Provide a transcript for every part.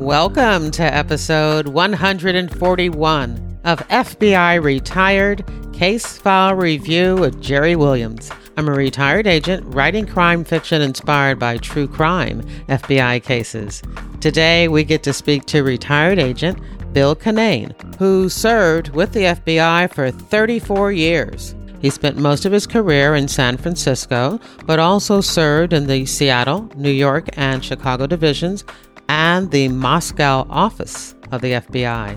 Welcome to episode 141 of FBI Retired Case File Review with Jerry Williams. I'm a retired agent writing crime fiction inspired by true crime FBI cases. Today, we get to speak to retired agent Bill Kinane, who served with the FBI for 34 years. He spent most of his career in San Francisco, but also served in the Seattle, New York, and Chicago divisions and the Moscow office of the FBI.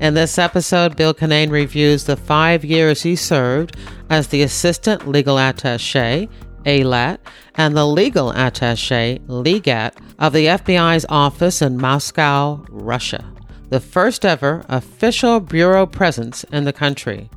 In this episode, Bill Kinane reviews the five years he served as the Assistant Legal Attache, ALAT, and the Legal Attache, LEGAT, of the FBI's office in Moscow, Russia, the first ever official bureau presence in the country.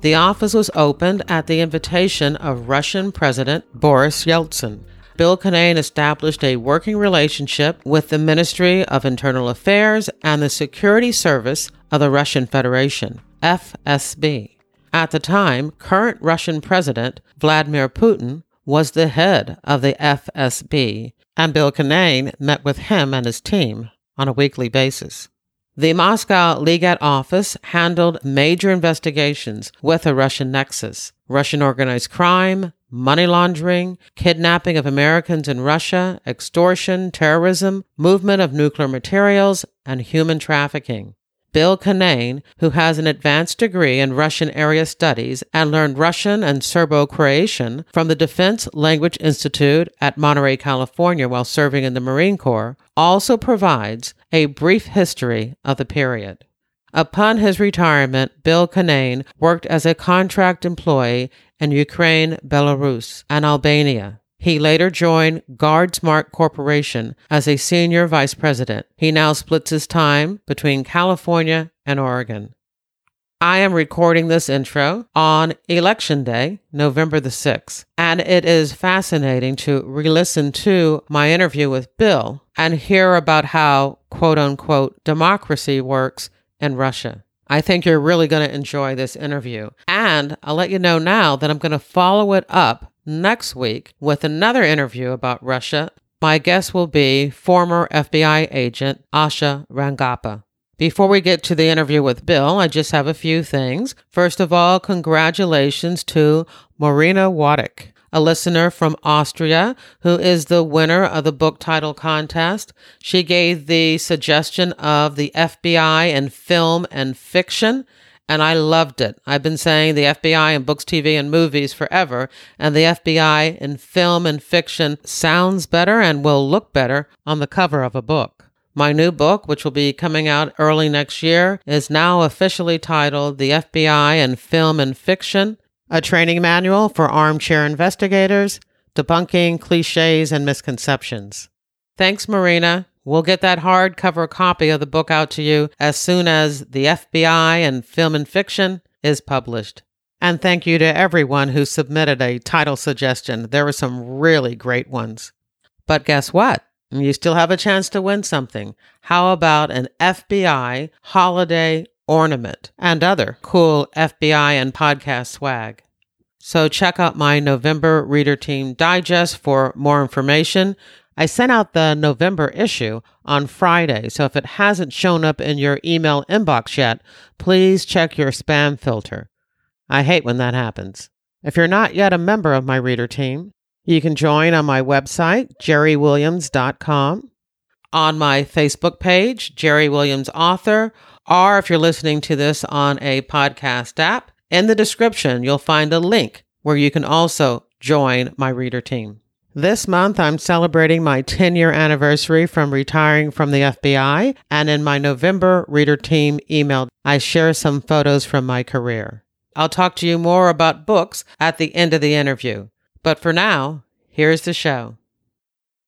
The office was opened at the invitation of Russian President Boris Yeltsin. Bill Kinane established a working relationship with the Ministry of Internal Affairs and the Security Service of the Russian Federation, FSB. At the time, current Russian President Vladimir Putin was the head of the FSB, and Bill Kinane met with him and his team on a weekly basis. The Moscow Legat office handled major investigations with a Russian nexus, Russian organized crime, money laundering, kidnapping of Americans in Russia, extortion, terrorism, movement of nuclear materials, and human trafficking. Bill Kinane, who has an advanced degree in Russian area studies and learned Russian and Serbo Croatian from the Defense Language Institute at Monterey, California while serving in the Marine Corps, also provides a brief history of the period. Upon his retirement, Bill Kinane worked as a contract employee in Ukraine, Belarus, and Albania. He later joined GuardSmart Corporation as a senior vice president. He now splits his time between California and Oregon. I am recording this intro on Election Day, November the 6th, and it is fascinating to re listen to my interview with Bill and hear about how, quote unquote, democracy works in Russia. I think you're really going to enjoy this interview. And I'll let you know now that I'm going to follow it up next week with another interview about Russia. My guest will be former FBI agent Asha Rangappa. Before we get to the interview with Bill, I just have a few things. First of all, congratulations to Marina Waddick, a listener from Austria who is the winner of the book title contest. She gave the suggestion of the FBI and film and fiction and I loved it. I've been saying the FBI in books, TV, and movies forever, and the FBI in film and fiction sounds better and will look better on the cover of a book. My new book, which will be coming out early next year, is now officially titled The FBI in Film and Fiction, a training manual for armchair investigators, debunking cliches and misconceptions. Thanks, Marina. We'll get that hardcover copy of the book out to you as soon as the FBI and Film and Fiction is published. And thank you to everyone who submitted a title suggestion. There were some really great ones. But guess what? You still have a chance to win something. How about an FBI holiday ornament and other cool FBI and podcast swag? So check out my November Reader Team Digest for more information. I sent out the November issue on Friday, so if it hasn't shown up in your email inbox yet, please check your spam filter. I hate when that happens. If you're not yet a member of my reader team, you can join on my website, jerrywilliams.com, on my Facebook page, Jerry Williams Author, or if you're listening to this on a podcast app, in the description, you'll find a link where you can also join my reader team. This month, I'm celebrating my 10 year anniversary from retiring from the FBI, and in my November reader team email, I share some photos from my career. I'll talk to you more about books at the end of the interview. But for now, here's the show.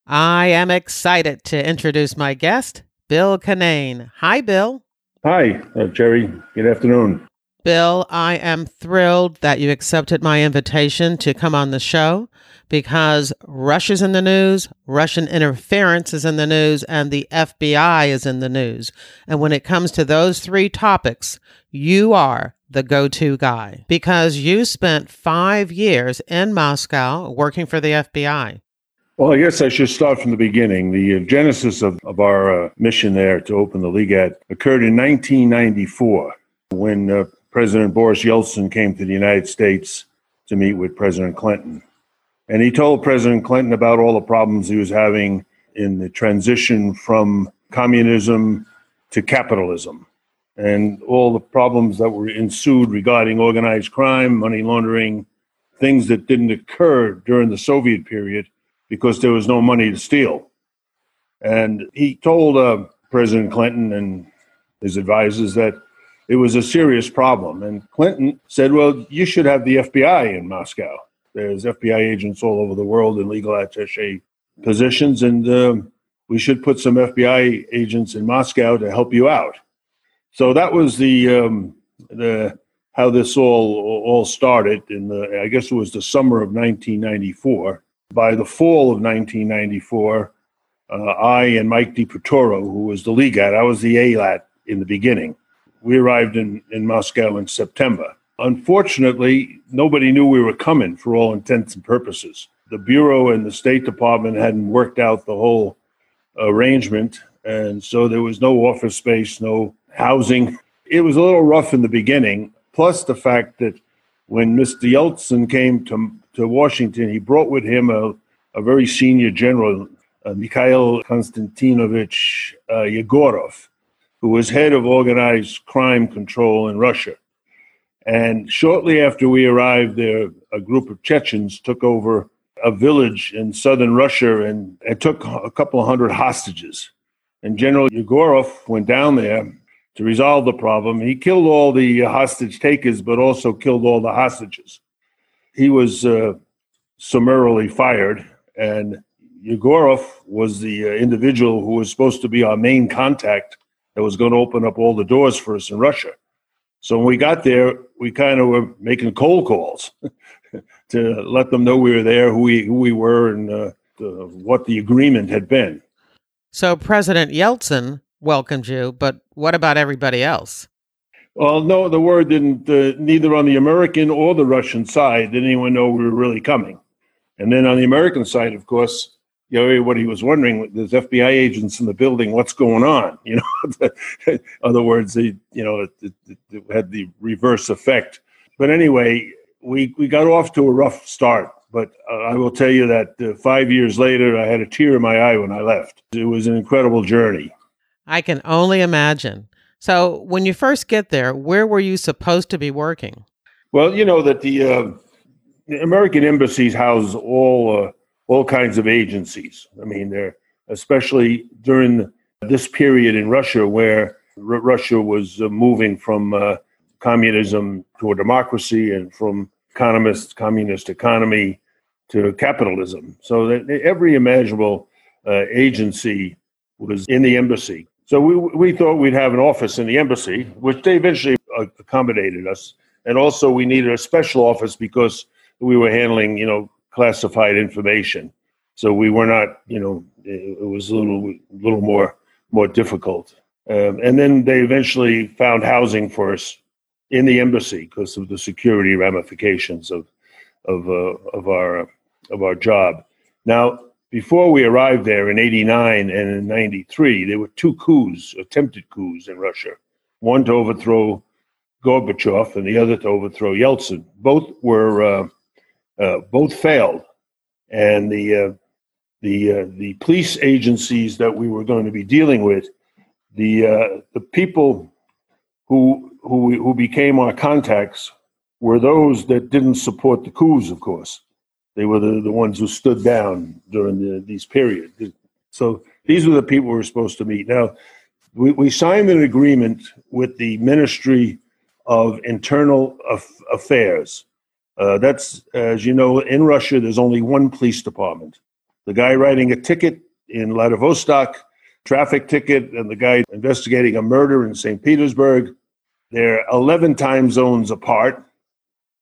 I am excited to introduce my guest, Bill Kinane. Hi, Bill. Hi, uh, Jerry. Good afternoon. Bill, I am thrilled that you accepted my invitation to come on the show because Russia's in the news, Russian interference is in the news, and the FBI is in the news. And when it comes to those three topics, you are the go to guy because you spent five years in Moscow working for the FBI. Well, I guess I should start from the beginning. The uh, genesis of, of our uh, mission there to open the league Legat occurred in 1994 when uh, President Boris Yeltsin came to the United States to meet with President Clinton. And he told President Clinton about all the problems he was having in the transition from communism to capitalism and all the problems that were ensued regarding organized crime, money laundering, things that didn't occur during the Soviet period because there was no money to steal. And he told uh, President Clinton and his advisors that it was a serious problem. And Clinton said, Well, you should have the FBI in Moscow. There's FBI agents all over the world in legal attache positions, and uh, we should put some FBI agents in Moscow to help you out. So that was the um, the how this all all started in the I guess it was the summer of 1994. By the fall of 1994, uh, I and Mike DiProtoro, who was the legat, I was the ALAT in the beginning. We arrived in, in Moscow in September. Unfortunately, nobody knew we were coming for all intents and purposes. The Bureau and the State Department hadn't worked out the whole arrangement, and so there was no office space, no housing. It was a little rough in the beginning, plus the fact that when Mr. Yeltsin came to, to Washington, he brought with him a, a very senior general, uh, Mikhail Konstantinovich uh, Yegorov, who was head of organized crime control in Russia. And shortly after we arrived there, a group of Chechens took over a village in southern Russia and, and took a couple of hundred hostages. And General Yegorov went down there to resolve the problem. He killed all the hostage takers, but also killed all the hostages. He was uh, summarily fired, and Yegorov was the uh, individual who was supposed to be our main contact that was going to open up all the doors for us in Russia. So when we got there, we kind of were making cold calls to let them know we were there, who we who we were, and uh, the, what the agreement had been. So President Yeltsin welcomed you, but what about everybody else? Well, no, the word didn't, uh, neither on the American or the Russian side did anyone know we were really coming. And then on the American side, of course, you know, everybody was wondering, there's FBI agents in the building, what's going on? You know, in other words, they, you know, it, it, it had the reverse effect. But anyway, we, we got off to a rough start. But uh, I will tell you that uh, five years later, I had a tear in my eye when I left. It was an incredible journey. I can only imagine. So, when you first get there, where were you supposed to be working? Well, you know that the, uh, the American embassies house all uh, all kinds of agencies. I mean, they're especially during this period in Russia where R- Russia was uh, moving from uh, communism to a democracy and from economist communist economy to capitalism. So that every imaginable uh, agency was in the embassy. So we, we thought we'd have an office in the embassy, which they eventually accommodated us. And also we needed a special office because we were handling, you know, classified information. So we were not, you know, it, was a little, little more, more difficult. Um, and then they eventually found housing for us in the embassy because of the security ramifications of, of, uh, of our, of our job. Now, before we arrived there in 89 and in 93, there were two coups, attempted coups in Russia. One to overthrow Gorbachev and the other to overthrow Yeltsin. Both were uh, uh, both failed, and the uh, the uh, the police agencies that we were going to be dealing with, the uh, the people who who who became our contacts were those that didn't support the coups, of course. They were the, the ones who stood down during the, these periods. So these were the people we were supposed to meet. Now, we, we signed an agreement with the Ministry of Internal Affairs. Uh, that's, as you know, in Russia, there's only one police department. The guy writing a ticket in Vladivostok, traffic ticket, and the guy investigating a murder in St. Petersburg, they're 11 time zones apart,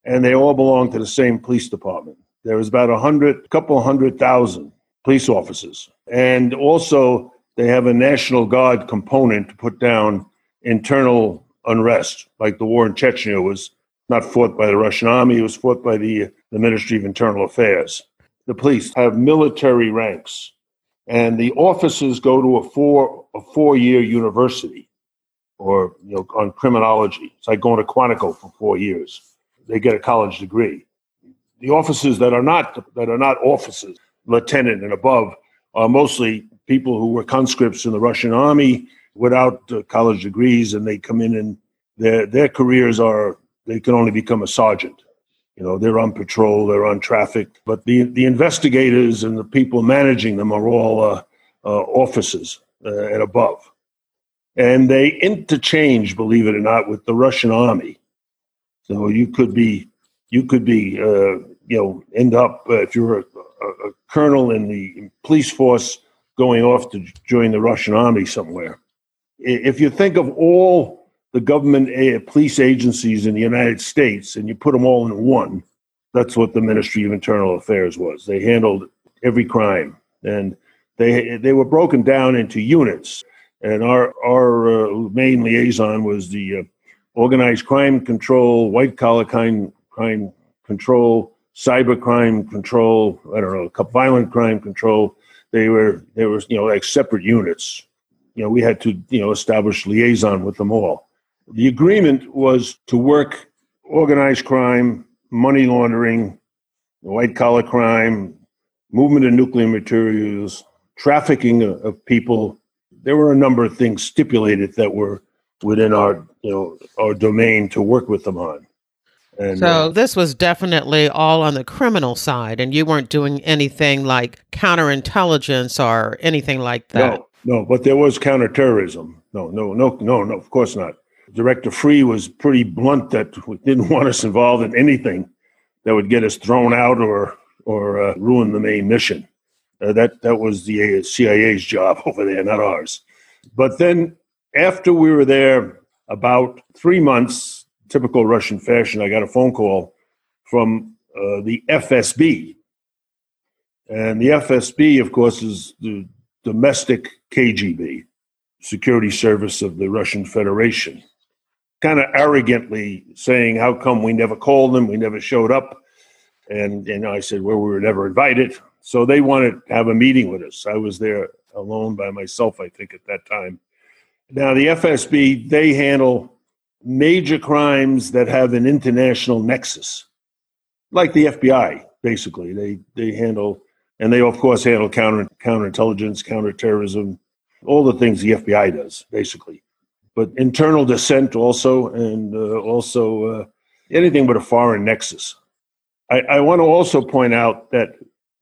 and they all belong to the same police department. There was about a hundred, couple hundred thousand police officers, and also they have a National Guard component to put down internal unrest, like the war in Chechnya was not fought by the Russian army; it was fought by the the Ministry of Internal Affairs. the police have military ranks, and the officers go to a four a four year university, or you know, on criminology. It's like going to Quantico for four years. They get a college degree. The officers that are not that are not officers, lieutenant and above, are mostly people who were conscripts in the Russian army without uh, college degrees, and they come in and their their careers are they can only become a sergeant. You know, they're on patrol, they're on traffic, but the the investigators and the people managing them are all uh, uh, officers uh, and above, and they interchange, believe it or not, with the Russian army. So you could be you could be uh, you know end up uh, if you're a, a, a colonel in the police force going off to join the Russian army somewhere. If you think of all the government uh, police agencies in the United States and you put them all in one, that's what the Ministry of Internal Affairs was. They handled every crime, and they they were broken down into units. And our our uh, main liaison was the uh, organized crime control, white collar crime crime control, cyber crime control. I don't know, violent crime control. They were they were you know like separate units. You know, we had to you know establish liaison with them all. The agreement was to work organized crime, money laundering, white collar crime, movement of nuclear materials, trafficking of, of, people. There were a number of things stipulated that were within our, you know, our domain to work with them on. And, so uh, this was definitely all on the criminal side, and you weren't doing anything like counterintelligence or anything like that. No, no, but there was counterterrorism. No, no, no, no, no. Of course not. Director Freeh was pretty blunt that we didn't want us involved in anything that would get us thrown out or or uh, ruin the main mission. Uh, that that was the CIA's job over there, not ours. But then after we were there about three months, typical Russian fashion, I got a phone call from uh, the FSB, and the FSB, of course, is the domestic KGB, security service of the Russian Federation kind of arrogantly saying, "How come we never called them? We never showed up." And and I said, "Well, we were never invited." So they wanted to have a meeting with us. I was there alone by myself, I think, at that time. Now the FSB they handle major crimes that have an international nexus, like the FBI. Basically, they they handle and they of course handle counter counterintelligence, counterterrorism, all the things the FBI does, basically but internal dissent also, and uh, also uh, anything but a foreign nexus. I, I want to also point out that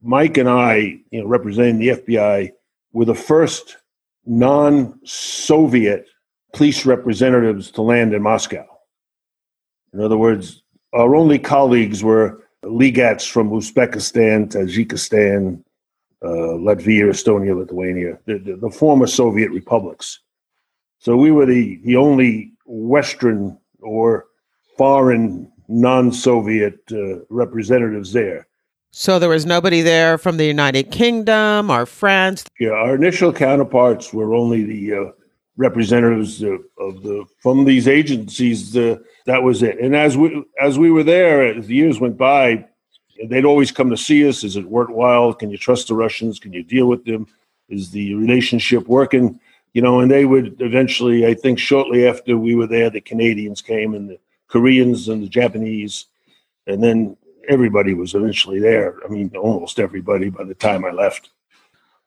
Mike and I, you know, representing the FBI, were the first non-Soviet police representatives to land in Moscow. In other words, our only colleagues were legats from Uzbekistan, Tajikistan, uh, Latvia, Estonia, Lithuania, the, the, the former Soviet republics. So we were the, the only Western or foreign non Soviet uh, representatives there. So there was nobody there from the United Kingdom or France? Yeah, our initial counterparts were only the uh, representatives of, of, the from these agencies. Uh, that was it. And as we as we were there, as the years went by, they'd always come to see us. Is it worthwhile? Can you trust the Russians? Can you deal with them? Is the relationship working? you know, and they would eventually, I think, shortly after we were there, the Canadians came and the Koreans and the Japanese, and then everybody was eventually there. I mean, almost everybody by the time I left.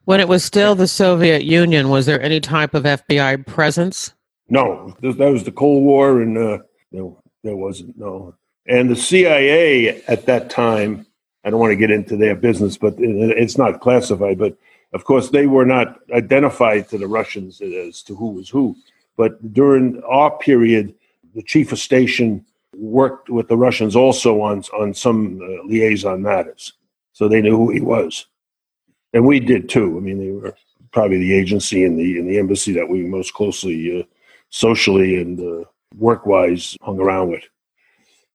When it was still the Soviet Union, was there any type of FBI presence? No, that was the Cold War, and uh, no, there wasn't. No, and the CIA at that time. I don't want to get into their business, but it's not classified. But of course, they were not identified to the Russians as to who was who. But during our period, the chief of station worked with the Russians also on, on some uh, liaison matters. So they knew who he was. And we did too. I mean, they were probably the agency and the, and the embassy that we most closely, uh, socially and uh, work wise, hung around with.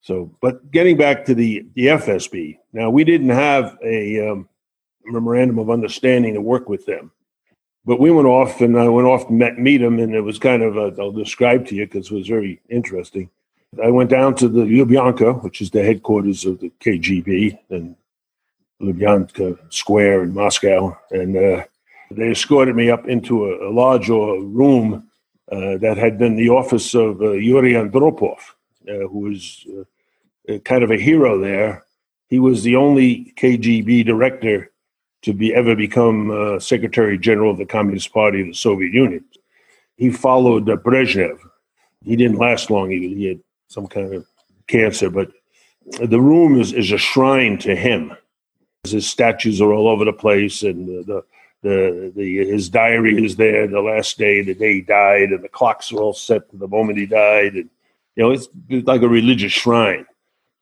So, but getting back to the, the FSB, now we didn't have a, um, memorandum of understanding to work with them. But we went off and I went off to met, meet them, and it was kind of, I'll describe to you because it was very interesting. I went down to the Lubyanka, which is the headquarters of the KGB, and Lubyanka Square in Moscow, and uh, they escorted me up into a, a large room uh, that had been the office of uh, Yuri Andropov, uh, who was uh, kind of a hero there. He was the only KGB director to be ever become uh, Secretary General of the Communist Party of the Soviet Union. He followed Brezhnev. He didn't last long. He, he had some kind of cancer, but the room is, is a shrine to him. His statues are all over the place, and the, the, the his diary is there. The last day, the day he died, and the clocks are all set to the moment he died, and you know it's, it's like a religious shrine.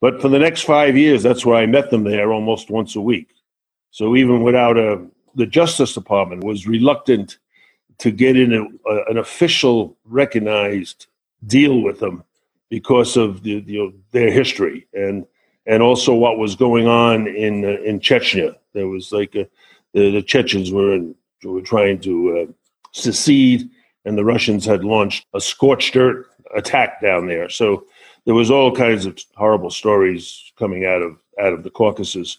But for the next five years, that's where I met them there almost once a week. So even without a, the Justice Department was reluctant to get in a, a, an official recognized deal with them because of the, you know, their history and and also what was going on in uh, in Chechnya. There was like a, the, the Chechens were in, were trying to uh, secede, and the Russians had launched a scorched earth attack down there. So there was all kinds of horrible stories coming out of out of the Caucasus.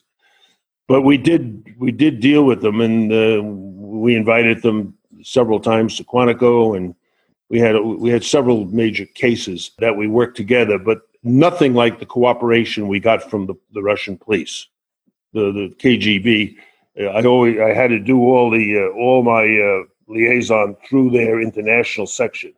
But we did we did deal with them, and uh, we invited them several times to Quantico, and we had we had several major cases that we worked together, but nothing like the cooperation we got from the, the Russian police, the the KGB. I always I had to do all the uh, all my uh, liaison through their international section,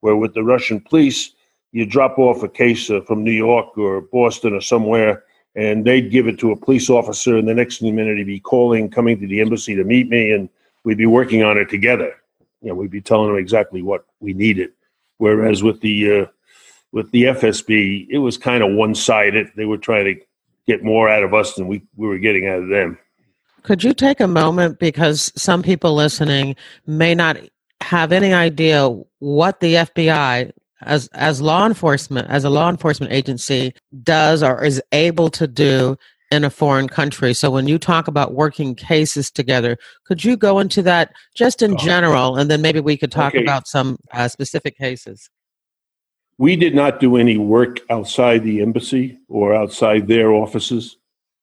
where with the Russian police you drop off a case uh, from New York or Boston or somewhere, and they'd give it to a police officer, and the next minute he'd be calling, coming to the embassy to meet me, and we'd be working on it together you know, we'd be telling them exactly what we needed. Whereas with the uh, with the FSB, it was kind of one sided. They were trying to get more out of us than we, we were getting out of them. Could you take a moment because some people listening may not have any idea what the FBI as as law enforcement as a law enforcement agency does or is able to do in a foreign country. So when you talk about working cases together, could you go into that just in general, and then maybe we could talk okay. about some uh, specific cases? We did not do any work outside the embassy or outside their offices.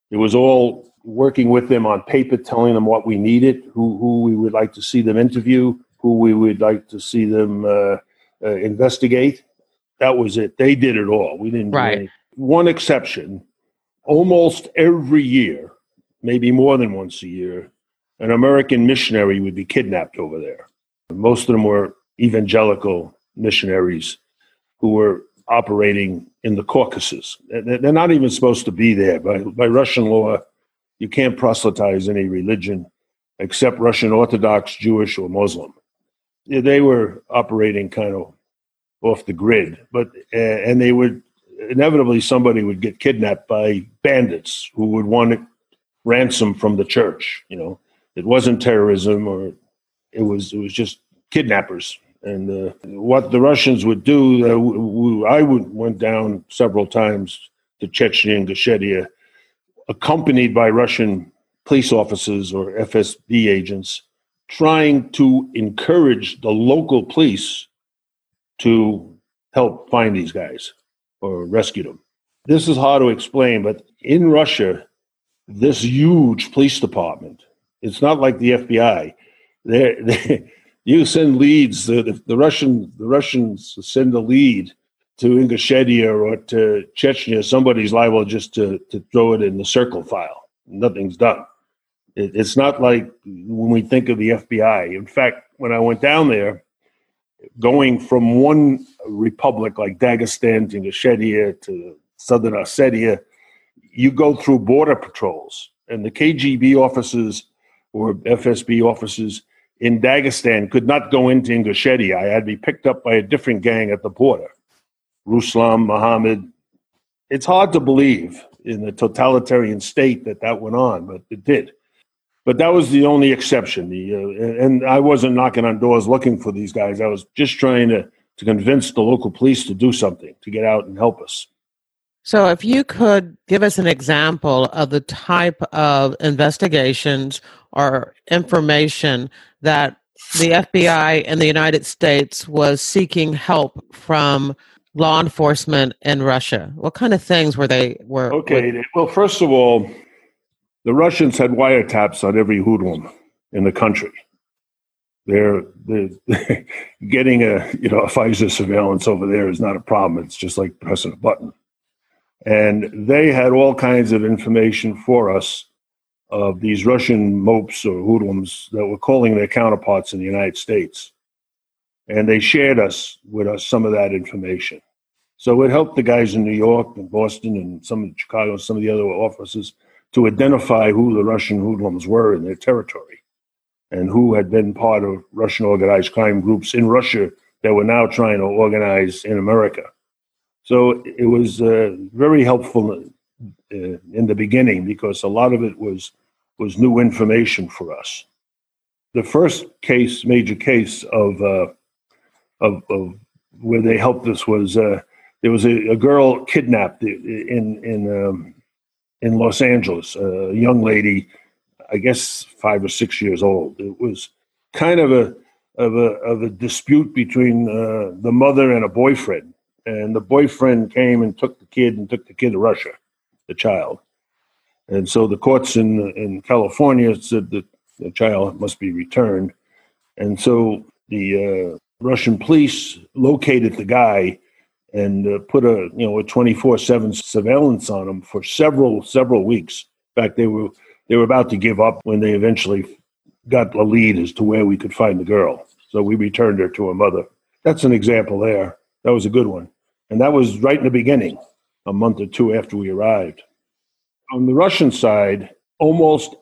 It was all working with them on paper, telling them what we needed, who, who we would like to see them interview, who we would like to see them uh, uh, investigate. That was it. They did it all. We didn't right. One exception almost every year, maybe more than once a year, an American missionary would be kidnapped over there. Most of them were evangelical missionaries who were operating in the Caucasus. They're not even supposed to be there. By, by Russian law, you can't proselytize any religion except Russian Orthodox, Jewish, or Muslim. They were operating kind of off the grid, but uh, and they would inevitably somebody would get kidnapped by bandits who would want ransom from the church. You know, it wasn't terrorism or it was it was just kidnappers. And uh, what the Russians would do, uh, would went down several times to Chechnya and Ingushetia, accompanied by Russian police officers or FSB agents, trying to encourage the local police to help find these guys or rescue them. This is hard to explain, but in Russia, this huge police department, it's not like the FBI. They're, they, you send leads. The, the, Russian the Russians send a lead to Ingushetia or to Chechnya. Somebody's liable just to, to throw it in the circle file. Nothing's done. It, it's not like when we think of the FBI. In fact, when I went down there, going from one republic like Dagestan to Ingushetia to Southern Ossetia, you go through border patrols, and the KGB officers or FSB officers in Dagestan could not go into Ingushetia. I had to be picked up by a different gang at the border. Ruslan, Mohammed. It's hard to believe in a totalitarian state that that went on, but it did. But that was the only exception. The, uh, and I wasn't knocking on doors looking for these guys. I was just trying to, to convince the local police to do something, to get out and help us. So, if you could give us an example of the type of investigations or information that the FBI in the United States was seeking help from law enforcement in Russia, what kind of things were they were? Okay, were, well, first of all, the Russians had wiretaps on every hoodlum in the country. They're, they're getting a you know a FISA surveillance over there is not a problem. It's just like pressing a button. And they had all kinds of information for us of these Russian mopes or hoodlums that were calling their counterparts in the United States. And they shared us with us some of that information. So it helped the guys in New York and Boston and some in Chicago, and some of the other offices to identify who the Russian hoodlums were in their territory and who had been part of Russian organized crime groups in Russia that were now trying to organize in America. So it was uh, very helpful uh, in the beginning because a lot of it was was new information for us. The first case, major case of uh, of, of, where they helped us was uh, there was a, a, girl kidnapped in in um, in Los Angeles, a young lady, I guess five or six years old. It was kind of a of a of a dispute between uh, the mother and a boyfriend and the boyfriend came and took the kid and took the kid to Russia, the child. And so the courts in in California said that the child must be returned. And so the uh, Russian police located the guy and uh, put a you know a 24/7 surveillance on him for several several weeks. In fact, they were they were about to give up when they eventually got a lead as to where we could find the girl. So we returned her to her mother. That's an example there. That was a good one. And that was right in the beginning, a month or two after we arrived. On the Russian side, almost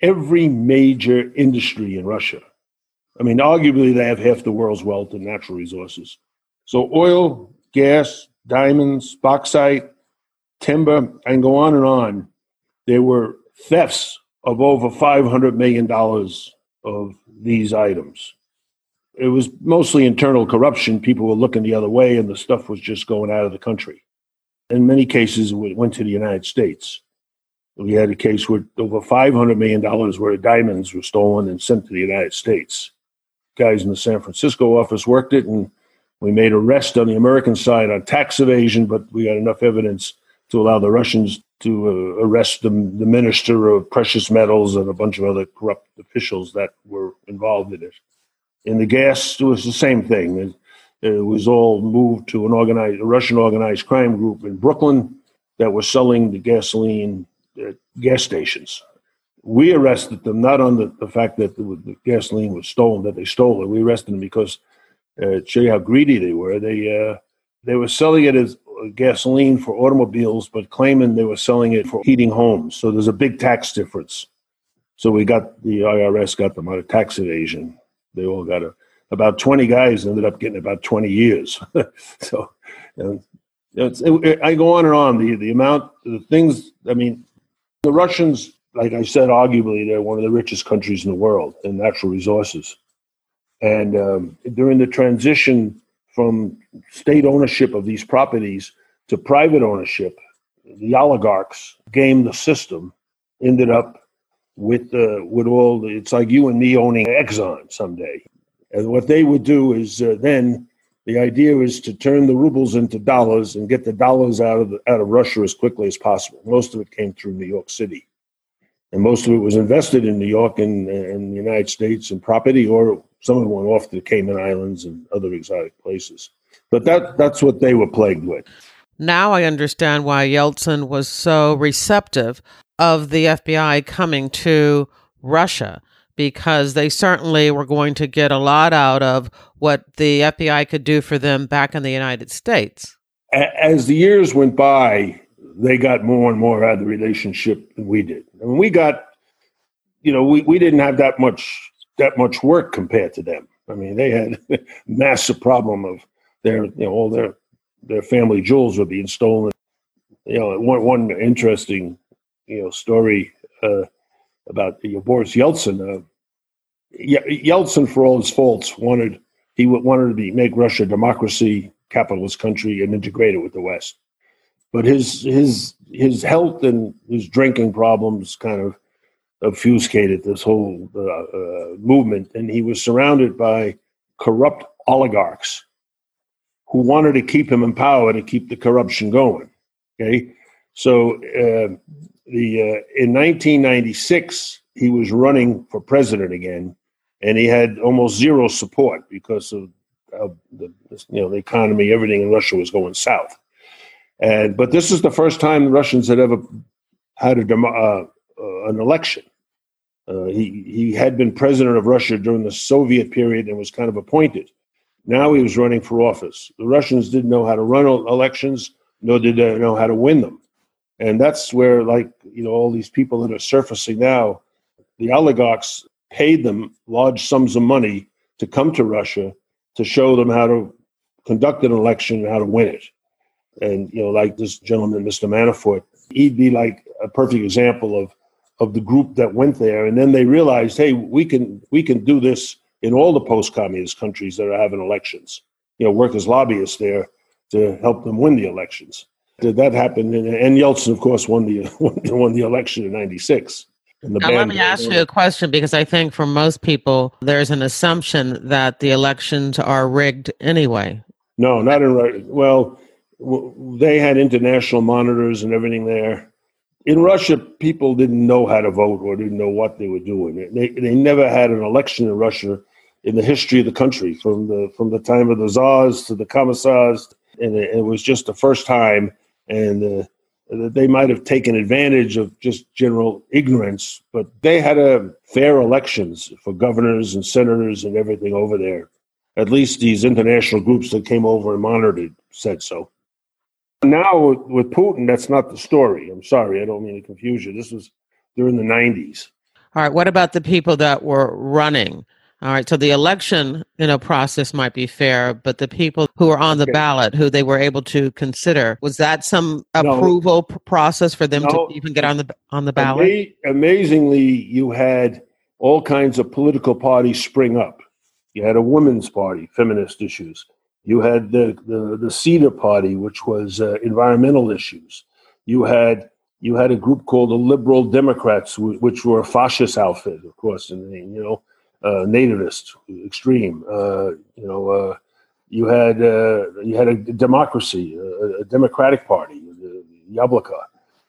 every major industry in Russia, I mean, arguably they have half the world's wealth and natural resources. So oil, gas, diamonds, bauxite, timber, and go on and on. There were thefts of over $500 million of these items it was mostly internal corruption. People were looking the other way, and the stuff was just going out of the country. In many cases, it went to the United States. We had a case where over $500 million worth of diamonds were stolen and sent to the United States. Guys in the San Francisco office worked it, and we made arrest on the American side on tax evasion, but we got enough evidence to allow the Russians to uh, arrest the, the minister of precious metals and a bunch of other corrupt officials that were involved in it. In the gas, it was the same thing. It, it was all moved to an organized, a Russian organized crime group in Brooklyn that was selling the gasoline at gas stations. We arrested them not on the, the fact that the, the gasoline was stolen, that they stole it. We arrested them because uh, show you how greedy they were. They uh, they were selling it as gasoline for automobiles, but claiming they were selling it for heating homes. So there's a big tax difference. So we got the IRS got them out of tax evasion. They all got a, about 20 guys ended up getting about 20 years. so you know, it, I go on and on. The, the amount, the things, I mean, the Russians, like I said, arguably, they're one of the richest countries in the world in natural resources. And um, during the transition from state ownership of these properties to private ownership, the oligarchs gamed the system, ended up with uh, with all the, it's like you and me owning Exxon someday. And what they would do is uh, then the idea is to turn the rubles into dollars and get the dollars out of the, out of Russia as quickly as possible. Most of it came through New York City, and most of it was invested in New York and in the United States in property, or some of it went off to the Cayman Islands and other exotic places. But that that's what they were plagued with. Now I understand why Yeltsin was so receptive of the FBI coming to Russia because they certainly were going to get a lot out of what the FBI could do for them back in the United States. As the years went by, they got more and more out of the relationship than we did. I mean, we got, you know, we, we didn't have that much that much work compared to them. I mean, they had a massive problem of their, you know, all their their family jewels were being stolen. You know, one one interesting you know story uh, about you know, Boris Yeltsin. Uh, Yeltsin, for all his faults, wanted he wanted to be make Russia a democracy, capitalist country, and integrate it with the West. But his his his health and his drinking problems kind of obfuscated this whole uh, uh, movement, and he was surrounded by corrupt oligarchs who wanted to keep him in power to keep the corruption going. Okay, so uh, the uh, in 1996 he was running for president again, and he had almost zero support because of, of the you know the economy, everything in Russia was going south. And but this is the first time the Russians had ever had a uh, uh, an election. Uh, he he had been president of Russia during the Soviet period and was kind of appointed. Now he was running for office. The Russians didn't know how to run elections, nor did they know how to win them. And that's where, like you know, all these people that are surfacing now, the oligarchs paid them large sums of money to come to Russia to show them how to conduct an election and how to win it. And you know, like this gentleman, Mr. Manafort, he'd be like a perfect example of of the group that went there, and then they realized, hey, we can we can do this in all the post-communist countries that are having elections. You know, work as lobbyists there to help them win the elections. Did that happen? And, and Yeltsin, of course, won the won the election in '96. Now, let me ask you a question because I think for most people, there's an assumption that the elections are rigged anyway. No, not in well, they had international monitors and everything there in Russia, people didn't know how to vote or didn't know what they were doing. They, they never had an election in Russia in the history of the country, from the from the time of the czars to the commissars, and it, it was just the first time. And uh, they might have taken advantage of just general ignorance, but they had a fair elections for governors and senators and everything over there. At least these international groups that came over and monitored it said so. Now with Putin, that's not the story. I'm sorry, I don't mean to confuse you. This was during the 90s. All right. What about the people that were running? All right. So the election, you know, process might be fair, but the people who were on the okay. ballot, who they were able to consider, was that some approval no. process for them no. to even get on the on the ballot? Ama- amazingly, you had all kinds of political parties spring up. You had a women's party, feminist issues. You had the the, the Cedar Party, which was uh, environmental issues. You had you had a group called the Liberal Democrats, which were a fascist outfit, of course, and you know, uh, nativist, extreme. Uh, you know, uh, you had uh, you had a democracy, a, a democratic party, the Yabloko.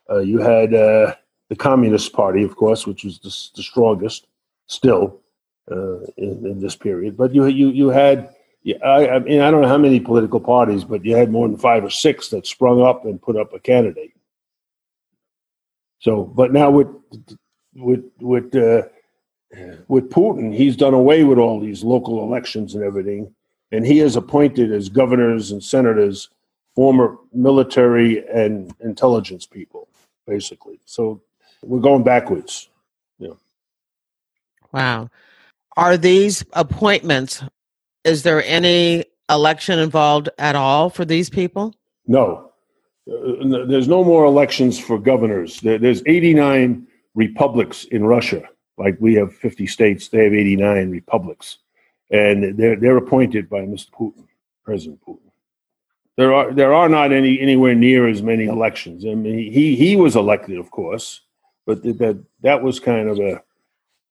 Uh, you had the Communist Party, of course, which was the, the strongest still in, in, this period. But you you you had I, I, mean, I don't know how many political parties, but you had more than five or six that sprung up and put up a candidate. So, but now with with with uh, with Putin, he's done away with all these local elections and everything, and he has appointed as governors and senators former military and intelligence people, basically. So we're going backwards. Yeah. Wow. Are these appointments is there any election involved at all for these people? No. Uh, there's no more elections for governors. there's 89 republics in Russia. Like we have 50 states, they have 89 republics. And they're, they're appointed by Mr. Putin, President Putin. There are there are not any anywhere near as many elections. I mean, he he was elected, of course, but that that was kind of a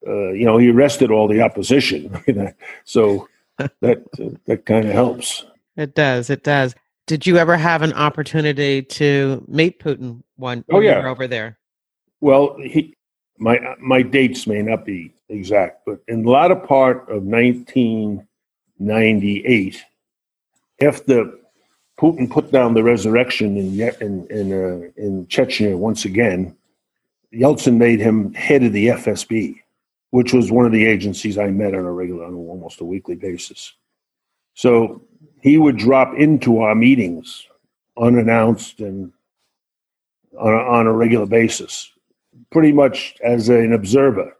uh, you know he arrested all the opposition. so that that kind of helps. It does. It does. Did you ever have an opportunity to meet Putin one oh, yeah. over there? Well, he, my my dates may not be exact, but in the latter part of 1998, after Putin put down the resurrection in in in, uh, in Chechnya once again, Yeltsin made him head of the FSB which was one of the agencies I met on a regular, on almost a weekly basis. So he would drop into our meetings unannounced and on a, on a regular basis, pretty much as an observer,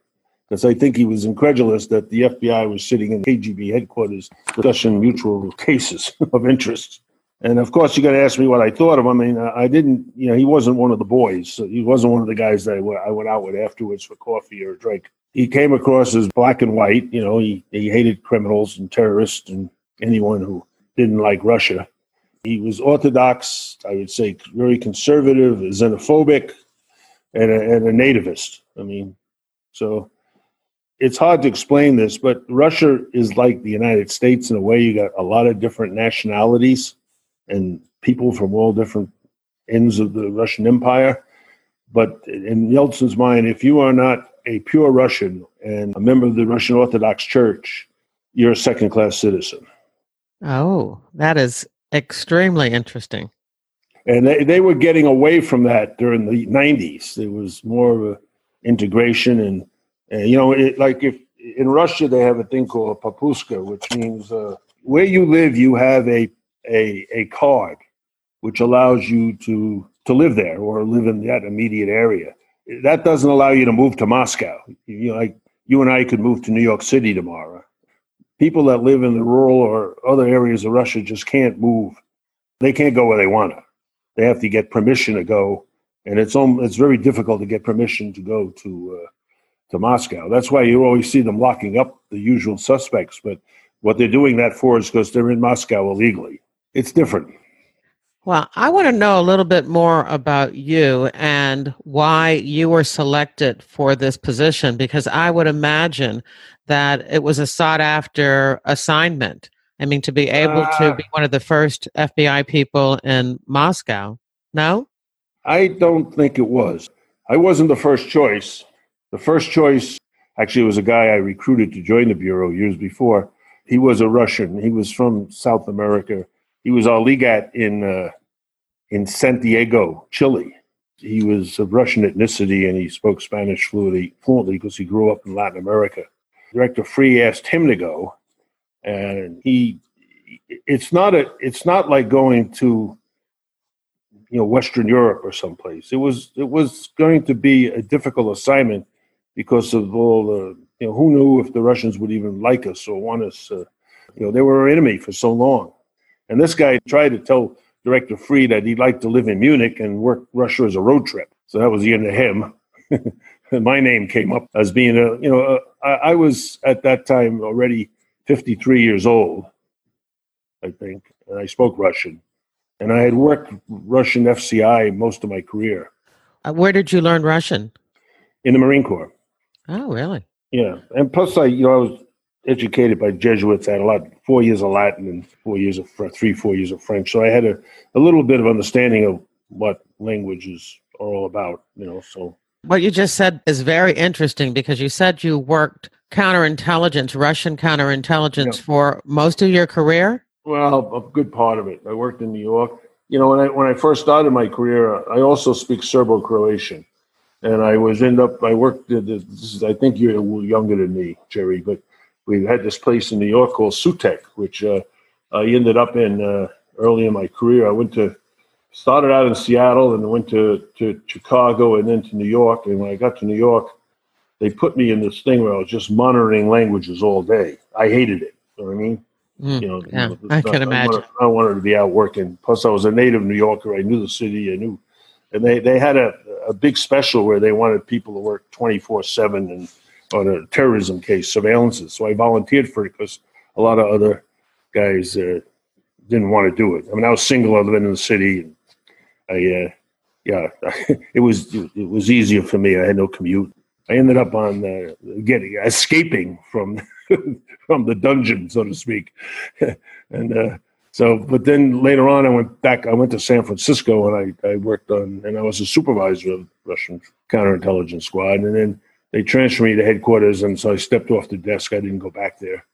because I think he was incredulous that the FBI was sitting in KGB headquarters discussing mutual cases of interest. And of course, you're going to ask me what I thought of him. I mean, I didn't, you know, he wasn't one of the boys. So he wasn't one of the guys that I went out with afterwards for coffee or a drink he came across as black and white. You know, he, he hated criminals and terrorists and anyone who didn't like Russia. He was orthodox, I would say, very conservative, xenophobic, and a, and a nativist. I mean, so it's hard to explain this, but Russia is like the United States in a way. You got a lot of different nationalities and people from all different ends of the Russian Empire But in Yeltsin's mind, if you are not a pure Russian and a member of the Russian Orthodox Church, you're a second class citizen. Oh, that is extremely interesting. And they, they were getting away from that during the 90s. There was more of integration. And, and you know, it, like if in Russia, they have a thing called a propiska, which means uh, where you live, you have a, a, a card which allows you to, to live there or live in that immediate area. That doesn't allow you to move to Moscow. You know, like you and I could move to New York City tomorrow. People that live in the rural or other areas of Russia just can't move. They can't go where they want to. They have to get permission to go, and it's it's very difficult to get permission to go to uh, to Moscow. That's why you always see them locking up the usual suspects. But what they're doing that for is because they're in Moscow illegally. It's different. Well, I want to know a little bit more about you and why you were selected for this position because I would imagine that it was a sought after assignment. I mean, to be able uh, to be one of the first FBI people in Moscow. No? I don't think it was. I wasn't the first choice. The first choice actually was a guy I recruited to join the Bureau years before. He was a Russian. He was from South America he was our legat in uh, in Santiago, Chile. He was of Russian ethnicity and he spoke Spanish fluently, fluently because he grew up in Latin America. Director Freeh asked him to go, and he. It's not a. It's not like going to, you know, Western Europe or someplace. It was. It was going to be a difficult assignment because of all the. You know, who knew if the Russians would even like us or want us? Uh, you know, they were our enemy for so long. And this guy tried to tell Director Freeh that he'd like to live in Munich and work Russia as a road trip. So that was the end of him. and My name came up as being a, you know, a, I, I was at that time already 53 years old, I think, and I spoke Russian. And I had worked Russian FCI most of my career. Uh, where did you learn Russian? In the Marine Corps. Oh, really? Yeah. And plus, I, you know, I was educated by Jesuits. I had a lot, four years of Latin and four years of three, four years of French. So I had a, a little bit of understanding of what languages are all about, you know. So what you just said is very interesting because you said you worked counterintelligence, Russian counterintelligence, yeah. for most of your career. Well, a good part of it. I worked in New York. You know, when I when I first started my career, I also speak Serbo-Croatian, and I was end up. I worked. This is, I think you're younger than me, Jerry, but we had this place in New York called Sutek, which uh, I ended up in uh, early in my career. I went to started out in Seattle and went to, to Chicago and then to New York. And when I got to New York, they put me in this thing where I was just monitoring languages all day. I hated it. You know what I mean? Mm, you know, yeah, I can imagine. I wanted, I wanted, to be out working. Plus, I was a native New Yorker. I knew the city. I knew, and they they had a, a big special where they wanted people to work twenty four seven and on a terrorism case, surveillances. So I volunteered for it because a lot of other guys uh, didn't want to do it. I mean, I was single, I lived in the city. And I, uh, yeah, it was it was easier for me. I had no commute. I ended up on uh, getting escaping from from the dungeon, so to speak, and uh, so. But then later on, I went back. I went to San Francisco, and I, I worked on, and I was a supervisor of Russian counterintelligence squad, and then they transferred me to headquarters, and so I stepped off the desk. I didn't go back there,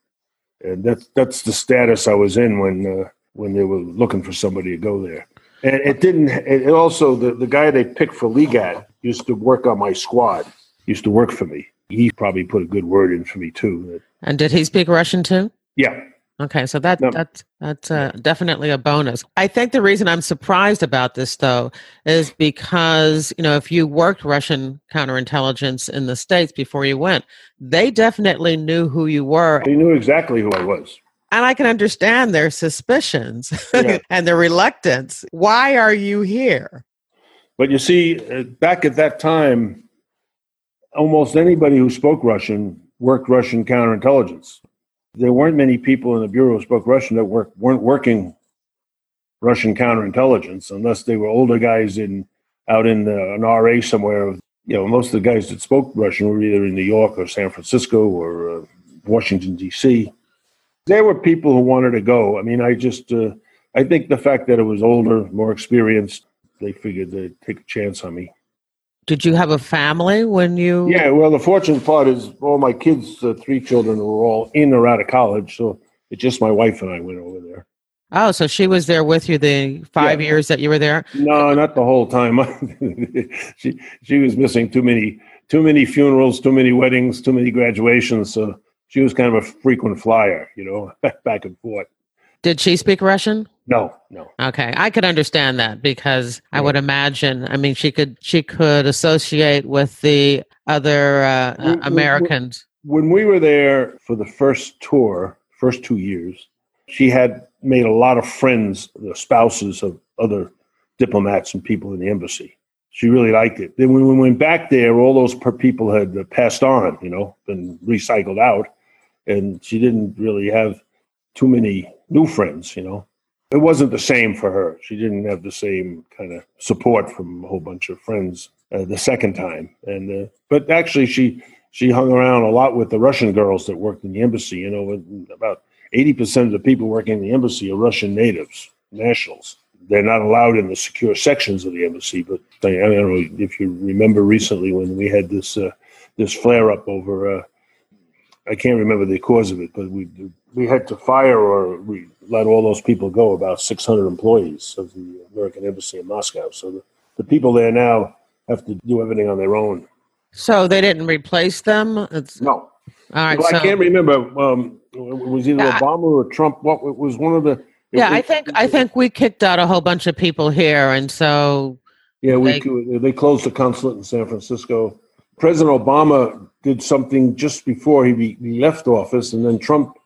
and that's that's the status I was in when uh, when they were looking for somebody to go there. And it didn't. It also the the guy they picked for Legat used to work on my squad. Used to work for me. He probably put a good word in for me too. And did he speak Russian too? Yeah, Okay, so that no. that's that's uh, definitely a bonus. I think the reason I'm surprised about this though is because you know if you worked Russian counterintelligence in the states before you went, they definitely knew who you were. They knew exactly who I was. And I can understand their suspicions yeah. and their reluctance. Why are you here? But you see, uh, back at that time, almost anybody who spoke Russian worked Russian counterintelligence there weren't many people in the Bureau who spoke Russian that work, weren't working Russian counterintelligence unless they were older guys in out in the, an RA somewhere. You know, most of the guys that spoke Russian were either in New York or San Francisco or uh, Washington D.C. There were people who wanted to go. I mean, I just uh, I think the fact that it was older, more experienced, they figured they'd take a chance on me. Did you have a family when you? Yeah, well, the fortunate part is all my kids, uh, three children, were all in or out of college, so it's just my wife and I went over there. Oh, so she was there with you the five Yeah. years that you were there. No, not the whole time. she she was missing too many too many funerals, too many weddings, too many graduations. So she was kind of a frequent flyer, you know, back and forth. Did she speak Russian? No, no. Okay, I could understand that because I would imagine. I mean, she could she could associate with the other uh, We- we- Americans. When we were there for the first tour, first two years, she had made a lot of friends, the spouses of other diplomats and people in the embassy. She really liked it. Then when we went back there, all those per people had uh, passed on, you know, been recycled out, and she didn't really have too many new friends, you know. It wasn't the same for her. She didn't have the same kind of support from a whole bunch of friends uh, the second time. And uh, but actually, she she hung around a lot with the Russian girls that worked in the embassy. You know, about eighty percent of the people working in the embassy are Russian natives, nationals. They're not allowed in the secure sections of the embassy. But I don't know if you remember recently when we had this uh, this flare up over. Uh, I can't remember the cause of it, but we we had to fire or we let all those people go. About six hundred employees of the American embassy in Moscow. So the, the people there now have to do everything on their own. So they didn't replace them. It's, No, all right. well, so I can't remember. Um, it was either Yeah, Obama or Trump. What it was one of the? yeah, it- I think I think we kicked out a whole bunch of people here, and so Yeah, we They- they closed the consulate in San Francisco. President Obama did something just before he, he left office, and then Trump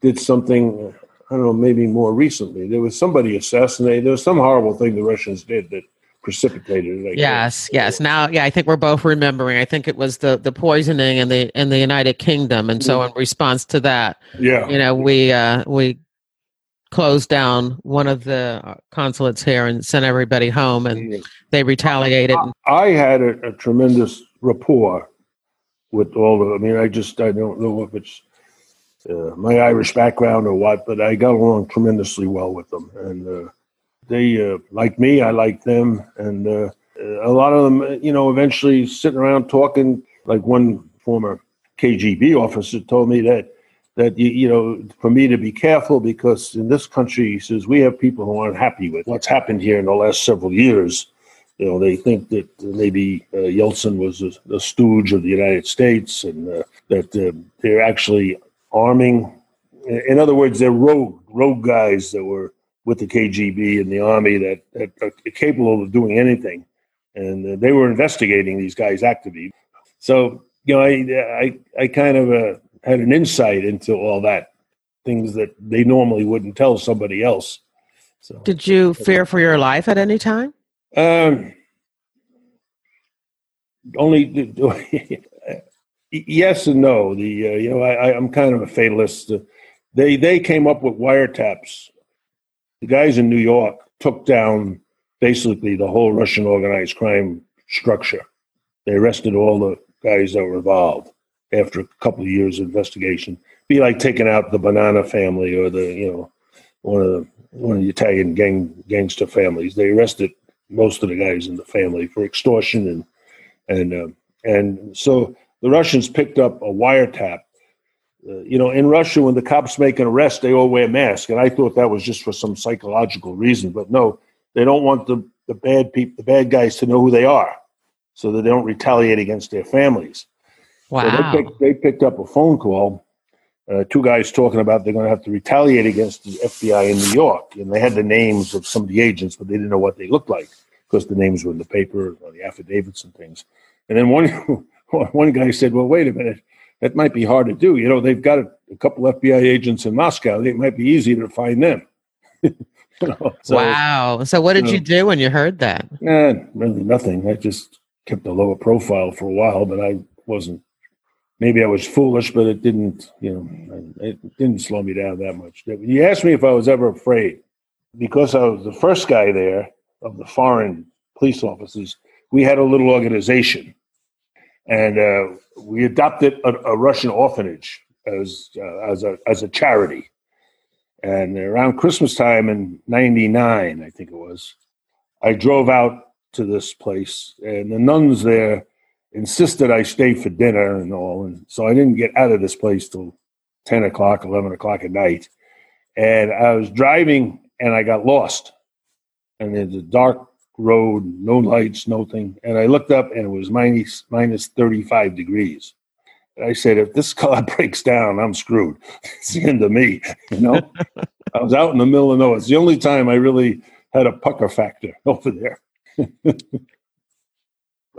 did something. I don't know, maybe more recently. There was somebody assassinated. There was some horrible thing the Russians did that precipitated it. I yes, yes. Now, yeah, I think we're both remembering. I think it was the the poisoning in the in the United Kingdom, and so in response to that, yeah. you know, we uh, we closed down one of the uh, consulates here and sent everybody home, and they retaliated. I had a, a tremendous rapport with all the. I mean, I just I don't know if it's uh, my Irish background or what, but I got along tremendously well with them, and uh, they uh, like me. I like them, and uh, a lot of them, uh, you know, eventually sitting around talking. Like one former KGB officer told me that that you, you know for me to be careful because in this country he says we have people who aren't happy with what's happened here in the last several years you know, they think that maybe uh, Yeltsin was a, a stooge of the United States and uh, that uh, they're actually arming. In other words, they're rogue, rogue guys that were with the KGB and the army that, that are capable of doing anything. And uh, they were investigating these guys actively. So, you know, I, I, I kind of uh, had an insight into all that, things that they normally wouldn't tell somebody else. So, Did you fear for your life at any time? um, only yes and no. The uh, you know I, I'm kind of a fatalist. Uh, they they came up with wiretaps. The guys in New York took down basically the whole Russian organized crime structure. They arrested all the guys that were involved after a couple of years of investigation. Be like taking out the Bonanno family or the you know one of the one of the Italian gang gangster families. They arrested most of the guys in the family for extortion and and uh, and so the Russians picked up a wiretap. Uh, you know, in Russia, when the cops make an arrest, they all wear masks, and I thought that was just for some psychological reason. But no, they don't want the the bad people, the bad guys, to know who they are, so that they don't retaliate against their families. So Wow. they, picked, they picked up a phone call. Uh, two guys talking about they're going to have to retaliate against the FBI in New York, and they had the names of some of the agents, but they didn't know what they looked like because the names were in the paper, or the affidavits and things. And then one one guy said, "Well, wait a minute, that might be hard to do. You know, they've got a, a couple FBI agents in Moscow. It might be easier to find them." You know, so, wow. So what did so- you do when you heard that? Nah, really nothing. I just kept a lower profile for a while, but I wasn't. Maybe I was foolish, but it didn't. You know, it didn't slow me down that much. You asked me if I was ever afraid, because I was the first guy there of the foreign police officers. We had a little organization, and uh, we adopted a, a Russian orphanage as uh, as a as a charity. And around Christmas time in '99, I think it was, I drove out to this place, and the nuns there insisted I stay for dinner and all. And so I didn't get out of this place till 10 o'clock, 11 o'clock at night. And I was driving and I got lost. And there's a dark road, no lights, nothing. And I looked up and it was minus, minus 35 degrees. And I said, if this car breaks down, I'm screwed. It's the end of me. You know, I was out in the middle of nowhere. It's the only time I really had a pucker factor over there.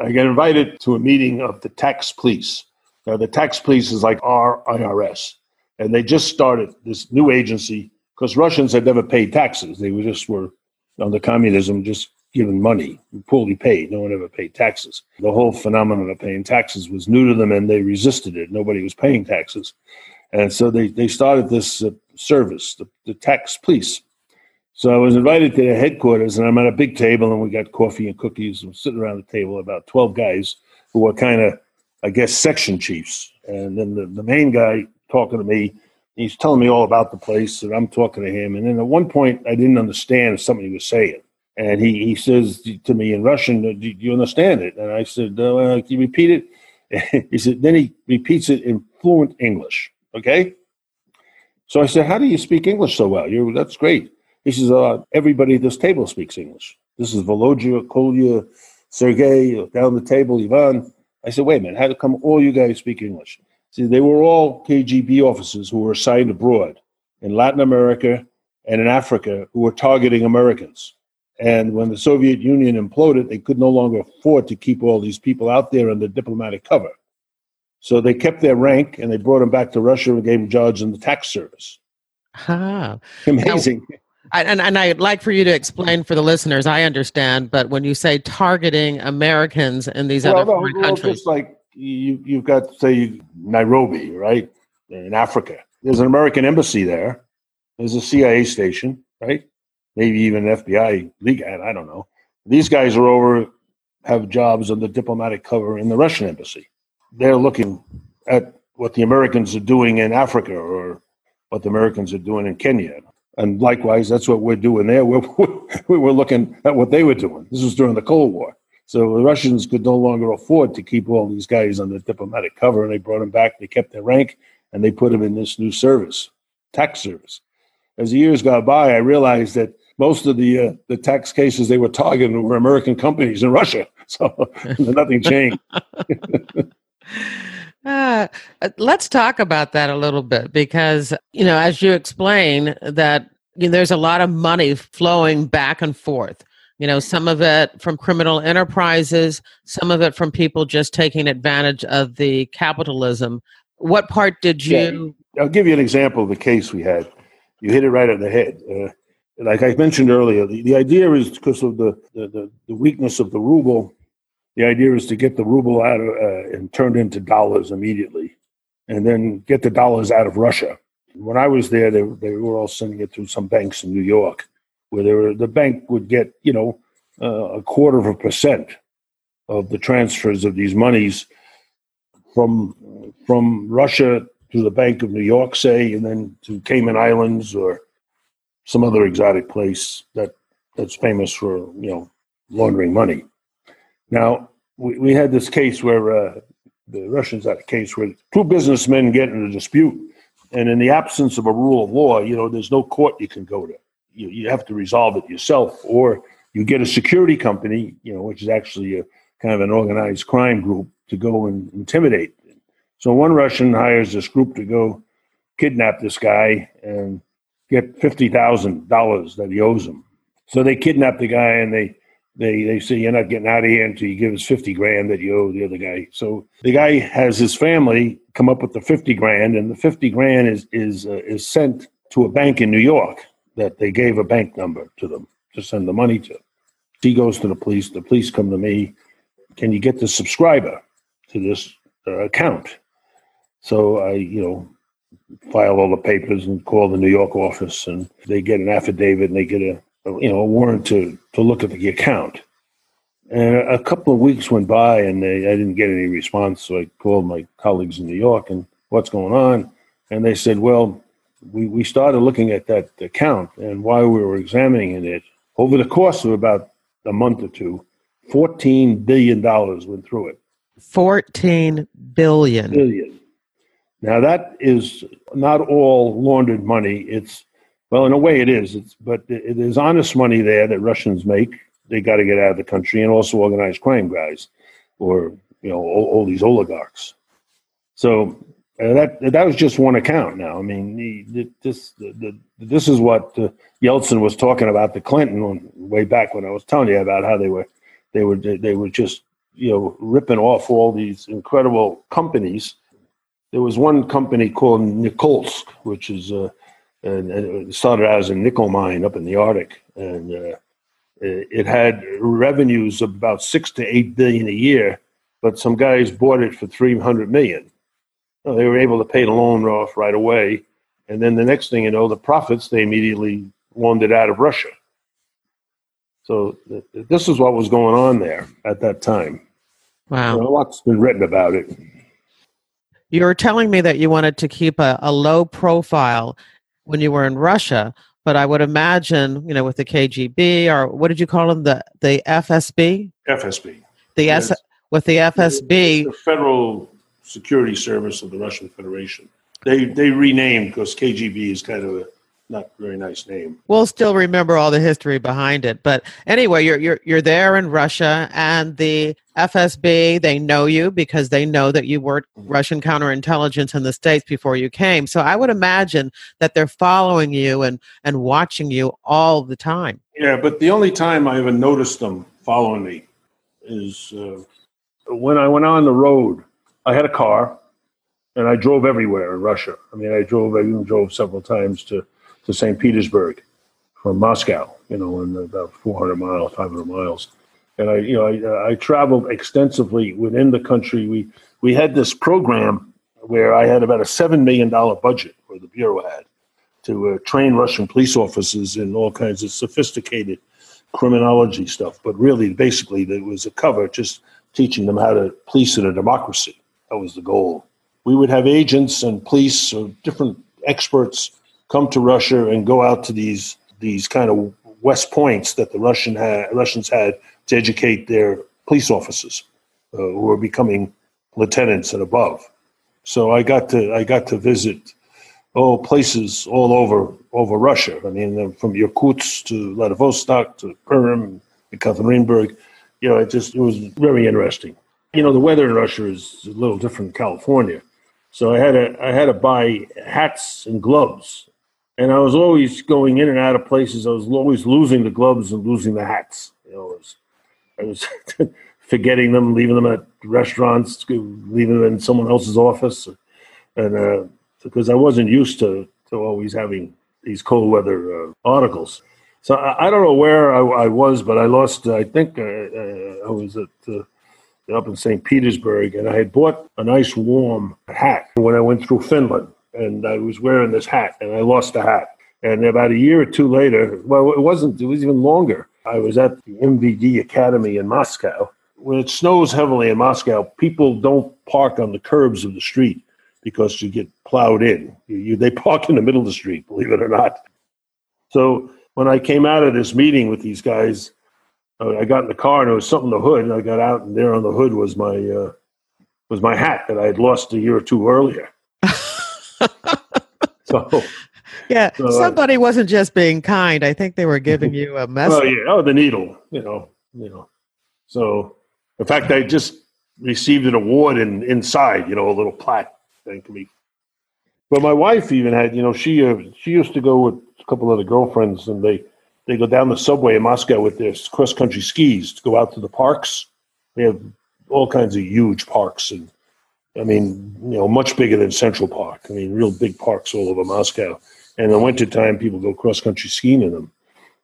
I got invited to a meeting of the tax police. Now, the tax police is like our IRS, and they just started this new agency because Russians had never paid taxes. They were just were under communism, just given money, poorly paid. No one ever paid taxes. The whole phenomenon of paying taxes was new to them, and they resisted it. Nobody was paying taxes, and so they they started this uh, service, the, the tax police. So I was invited to their headquarters, and I'm at a big table, and we got coffee and cookies. I'm sitting around the table, about 12 guys who were kind of, I guess, section chiefs. And then the, the main guy talking to me, he's telling me all about the place, and I'm talking to him. And then at one point, I didn't understand something he was saying. And he, he says to me in Russian, Do you understand it? And I said, uh, Can you repeat it? he said, Then he repeats it in fluent English. Okay? So I said, How do you speak English so well? You're, that's great. He says, uh, everybody at this table speaks English. This is Volodya, Kolya, Sergey, down the table, Ivan. I said, wait a minute, how come all you guys speak English? See, they were all KGB officers who were assigned abroad in Latin America and in Africa who were targeting Americans. And when the Soviet Union imploded, they could no longer afford to keep all these people out there under diplomatic cover. So they kept their rank and they brought them back to Russia and gave them jobs in the tax service. Ah, Amazing. Now, I, and, and I'd like for you to explain for the listeners. I understand, but when you say targeting Americans in these well, other no, foreign well, countries, just like you, you've got say Nairobi, right, in Africa. There's an American embassy there. There's a CIA station, right? Maybe even FBI legat. I don't know. These guys are over, have jobs on the diplomatic cover in the Russian embassy. They're looking at what the Americans are doing in Africa or what the Americans are doing in Kenya and likewise, that's what we're doing there. We're, we were looking at what they were doing. This was during the Cold War. So the Russians could no longer afford to keep all these guys on the diplomatic cover, and they brought them back. They kept their rank, and they put them in this new service, tax service. As the years got by, I realized that most of the uh, the tax cases they were targeting were American companies in Russia. So nothing changed. Uh, let's talk about that a little bit because, you know, as you explain, that you know, there's a lot of money flowing back and forth. You know, some of it from criminal enterprises, some of it from people just taking advantage of the capitalism. What part did you? Yeah. I'll give you an example of the case we had. You hit it right on the head. Uh, like I mentioned earlier, the, the idea is because of the, the, the weakness of the ruble, the idea is to get the ruble out of, uh, and turned into dollars immediately, and then get the dollars out of Russia. When I was there, they, they were all sending it through some banks in New York, where were, the bank would get, you know, uh, a quarter of a percent of the transfers of these monies from from Russia to the Bank of New York, say, and then to Cayman Islands or some other exotic place that that's famous for you know laundering money. Now, we, we had this case where uh, the Russians had a case where two businessmen get in a dispute, and in the absence of a rule of law, you know, there's no court you can go to. You, you have to resolve it yourself, or you get a security company, you know, which is actually a kind of an organized crime group to go and intimidate. So one Russian hires this group to go kidnap this guy and get fifty thousand dollars that he owes them. So they kidnap the guy and they they they say you're not getting out of here until you give us fifty grand that you owe the other guy. So the guy has his family come up with the fifty grand, and the fifty grand is is uh, is sent to a bank in New York that they gave a bank number to them to send the money to. He goes to the police. The police come to me. Can you get the subscriber to this uh, account? So I, you know, file all the papers and call the New York office, and they get an affidavit and they get a you know, a warrant to, to look at the account. And a couple of weeks went by and they, I didn't get any response. So I called my colleagues in New York and what's going on? And they said, well, we, we started looking at that account. And while we were examining it, over the course of about a month or two, $14 billion went through it. 14 billion. Billion. Now that is not all laundered money. It's well, in a way, it is. It's but there's honest money there that Russians make. They got to get out of the country, and also organized crime guys, or you know, all, all these oligarchs. So uh, that that was just one account. Now, I mean, the, this the, the, this is what uh, Yeltsin was talking about the Clinton way back when I was telling you about how they were they were they were just you know ripping off all these incredible companies. There was one company called Norilsk, which is uh, and, it started out as a nickel mine up in the Arctic, and uh, it had revenues of about six to eight billion a year. But some guys bought it for three hundred million. So they were able to pay the loan off right away, and then the next thing you know, the profits they immediately loaned it out of Russia. So th- this is what was going on there at that time. Wow, a lot's been written about it. You were telling me that you wanted to keep a, a low profile when you were in Russia, but I would imagine, you know, with the KGB or what did you call them, the the FSB? FSB. The yes. S with the FSB, the Federal Security Service of the Russian Federation. They they renamed because KGB is kind of a not very nice name. We'll still remember all the history behind it. But anyway, you're you're you're there in Russia and the FSB, they know you because they know that you worked mm-hmm. Russian counterintelligence in the States before you came. So I would imagine that they're following you and, and watching you all the time. Yeah, but the only time I ever noticed them following me is uh, when I went on the road. I had a car and I drove everywhere in Russia. I mean, I drove, I even drove several times to to St. Petersburg from Moscow, you know, in about 400 miles, 500 miles. And I, you know, I, I traveled extensively within the country. We we had this program where I had about a seven million dollar budget, or the bureau had, to uh, train Russian police officers in all kinds of sophisticated criminology stuff. But really, basically, it was a cover just teaching them how to police in a democracy. That was the goal. We would have agents and police or different experts come to Russia and go out to these these kind of West Points that the Russian ha- Russians had to educate their police officers uh, who were becoming lieutenants and above. So I got to I got to visit all places all over over Russia. I mean, uh, from Irkutsk to Vladivostok to Perm, Ekaterinburg. You know, it just it was very interesting. You know, the weather in Russia is a little different than California. So I had to I had to buy hats and gloves and I was always going in and out of places. I was always losing the gloves and losing the hats. You know, was, I was forgetting them, leaving them at restaurants, leaving them in someone else's office, and uh, because I wasn't used to to always having these cold weather uh, articles. So I, I, don't know where I, I, was, but I lost. I think uh, uh I was at uh, up in St. Petersburg, and I had bought a nice warm hat when I went through Finland and I was wearing this hat, and I lost the hat. And about a year or two later, well, it wasn't, it was even longer. I was at the MVD Academy in Moscow. When it snows heavily in Moscow, people don't park on the curbs of the street because you get plowed in. You, you, they park in the middle of the street, believe it or not. So when I came out of this meeting with these guys, uh, I got in the car and there was something in the hood, and I got out, and there on the hood was my uh, was my hat that I had lost a year or two earlier. So yeah, so, somebody wasn't just being kind. I think they were giving you a message. Oh yeah, oh the needle, you know, you know. So in fact, I just received an award in inside, you know, a little plaque thing to me. But my wife even had, you know, she uh, she used to go with a couple of the girlfriends, and they they go down the subway in Moscow with their cross country skis to go out to the parks. They have all kinds of huge parks and I mean, you know, much bigger than Central Park. I mean, real big parks all over Moscow. And in the wintertime, people go cross country skiing in them.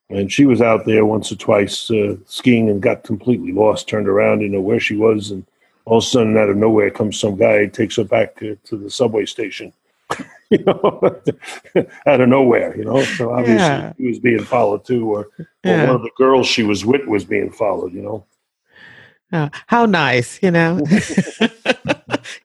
And she was out there once or twice uh, skiing and got completely lost, turned around, didn't know where she was. And all of a sudden, out of nowhere, comes some guy, takes her back uh, to the subway station. you know, out of nowhere, you know. So obviously, yeah. he was being followed too, or, yeah. or one of the girls she was with was being followed, you know. Oh, how nice, you know.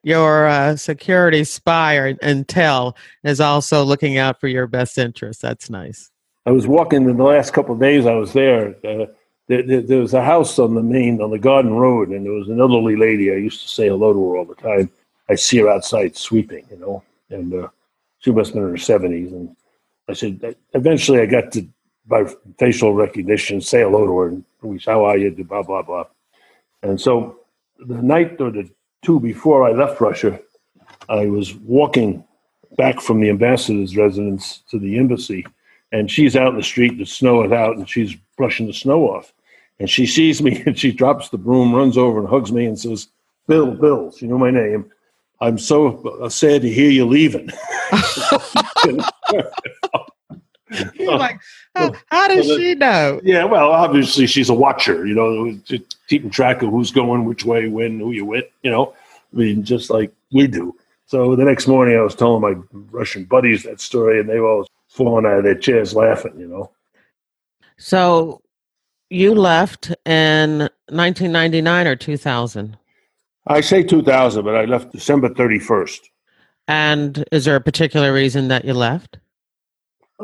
your uh, security spy or intel is also looking out for your best interests. That's nice. I was walking in the last couple of days I was there. Uh, there, there, there, was a house on the main on the Garden Road, and there was an elderly lady. I used to say hello to her all the time. I see her outside sweeping, you know, and uh, she must have been in her seventies. And I said, eventually, I got to by facial recognition say hello to her, and we "How are you?" Blah blah blah. And so the night or the two before I left Russia, I was walking back from the ambassador's residence to the embassy, and she's out in the street. The snow is out, and she's brushing the snow off. And she sees me, and she drops the broom, runs over, and hugs me, and says, "Bill, Bill." She knew my name. I'm so uh, sad to hear you leaving. Oh, like, how, how does so she know? Yeah, well, obviously she's a watcher, you know, keeping track of who's going which way, when, who you with, you know. I mean, just like we do. So the next morning, I was telling my Russian buddies that story, and they were all falling out of their chairs laughing, you know. So you left in 1999 or 2000? I say 2000, but I left December 31st. And is there a particular reason that you left?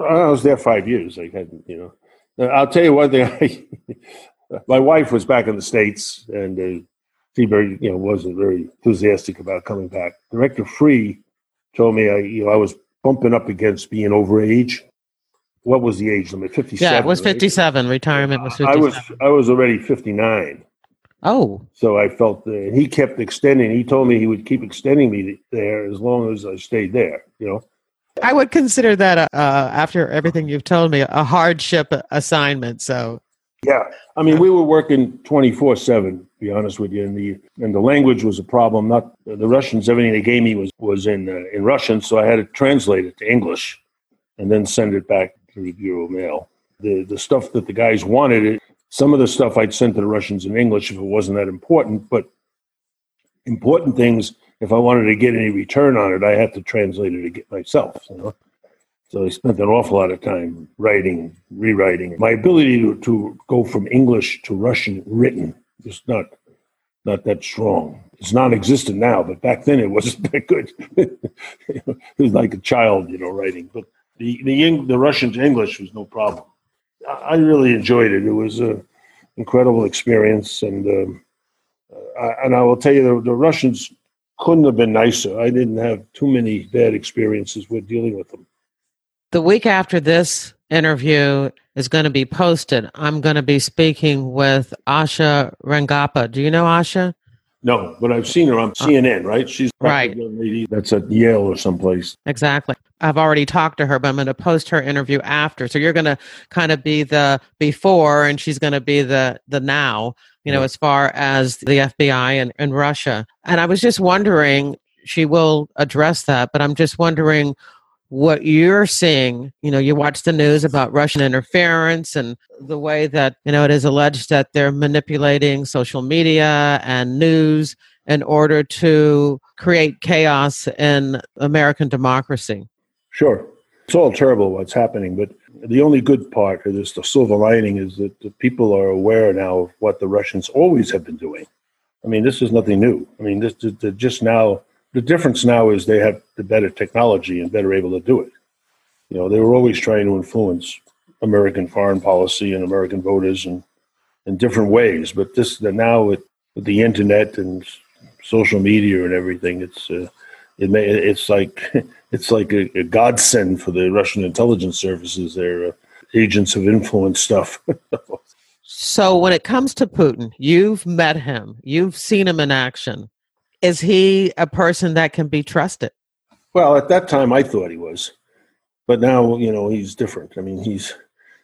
I was there five years. I had, you know, I'll tell you one thing. my wife was back in the States, and uh, she very, you know, wasn't very enthusiastic about coming back. Director Freeh told me I, you know, I was bumping up against being over age. What was the age limit? Fifty-seven. Yeah, it was fifty-seven. Right? Retirement was fifty-seven. I was I was already fifty-nine. Oh. So I felt uh, he kept extending. He told me he would keep extending me there as long as I stayed there. You know. I would consider that uh, after everything you've told me a hardship assignment. So yeah, I mean, we were working twenty four seven. Be honest with you, and the and the language was a problem. Not the Russians. Everything they gave me was was in uh, in Russian, so I had to translate it to English, and then send it back to the Bureau of Mail. The the stuff that the guys wanted, it, some of the stuff I'd sent to the Russians in English if it wasn't that important, but important things. If I wanted to get any return on it, I had to translate it get myself. You know? So I spent an awful lot of time writing, rewriting. My ability to, to go from English to Russian written is not not that strong. It's non-existent now, but back then it wasn't that good. it was like a child, you know, writing. But the the, the Russian to English was no problem. I really enjoyed it. It was an incredible experience, and um, I, and I will tell you, the, the Russians couldn't have been nicer. I didn't have too many bad experiences with dealing with them the week after this interview is going to be posted, I'm going to be speaking with Asha Rangappa. Do you know Asha? No, but I've seen her on uh, CNN, right? She's right. lady that's at Yale or someplace. Exactly. I've already talked to her, but I'm going to post her interview after. So you're going to kind of be the before, and she's going to be the the now. You know, as far as the FBI and, and Russia. And I was just wondering, she will address that, but I'm just wondering what you're seeing, you know, you watch the news about Russian interference and the way that, you know, it is alleged that they're manipulating social media and news in order to create chaos in American democracy. Sure. It's all terrible what's happening, but the only good part of this, the silver lining, is that the people are aware now of what the Russians always have been doing. I mean, this is nothing new. I mean, this, just now the difference now is they have the better technology and better able to do it. You know, they were always trying to influence American foreign policy and American voters and in different ways. But this now with, with the internet and social media and everything, it's uh, it may it's like it's like a, a, godsend for the Russian intelligence services. They're uh, agents of influence stuff. so when it comes to Putin, you've met him, you've seen him in action is he a person that can be trusted? Well, at that time, I thought he was, but now you know he's different. I mean, he's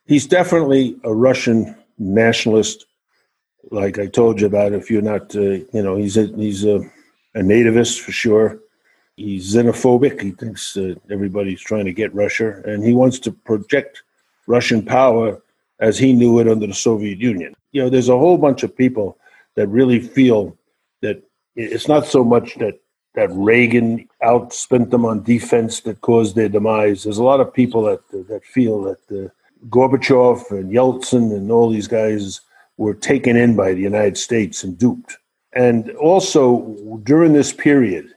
he's definitely a Russian nationalist. Like I told you about, if you're not, uh, you know, he's a he's a, a nativist for sure. He's xenophobic. He thinks that everybody's trying to get Russia, and he wants to project Russian power as he knew it under the Soviet Union. You know, there's a whole bunch of people that really feel that it's not so much that that Reagan outspent them on defense that caused their demise. There's a lot of people that that feel that uh, Gorbachev and Yeltsin and all these guys were taken in by the United States and duped. And also during this period,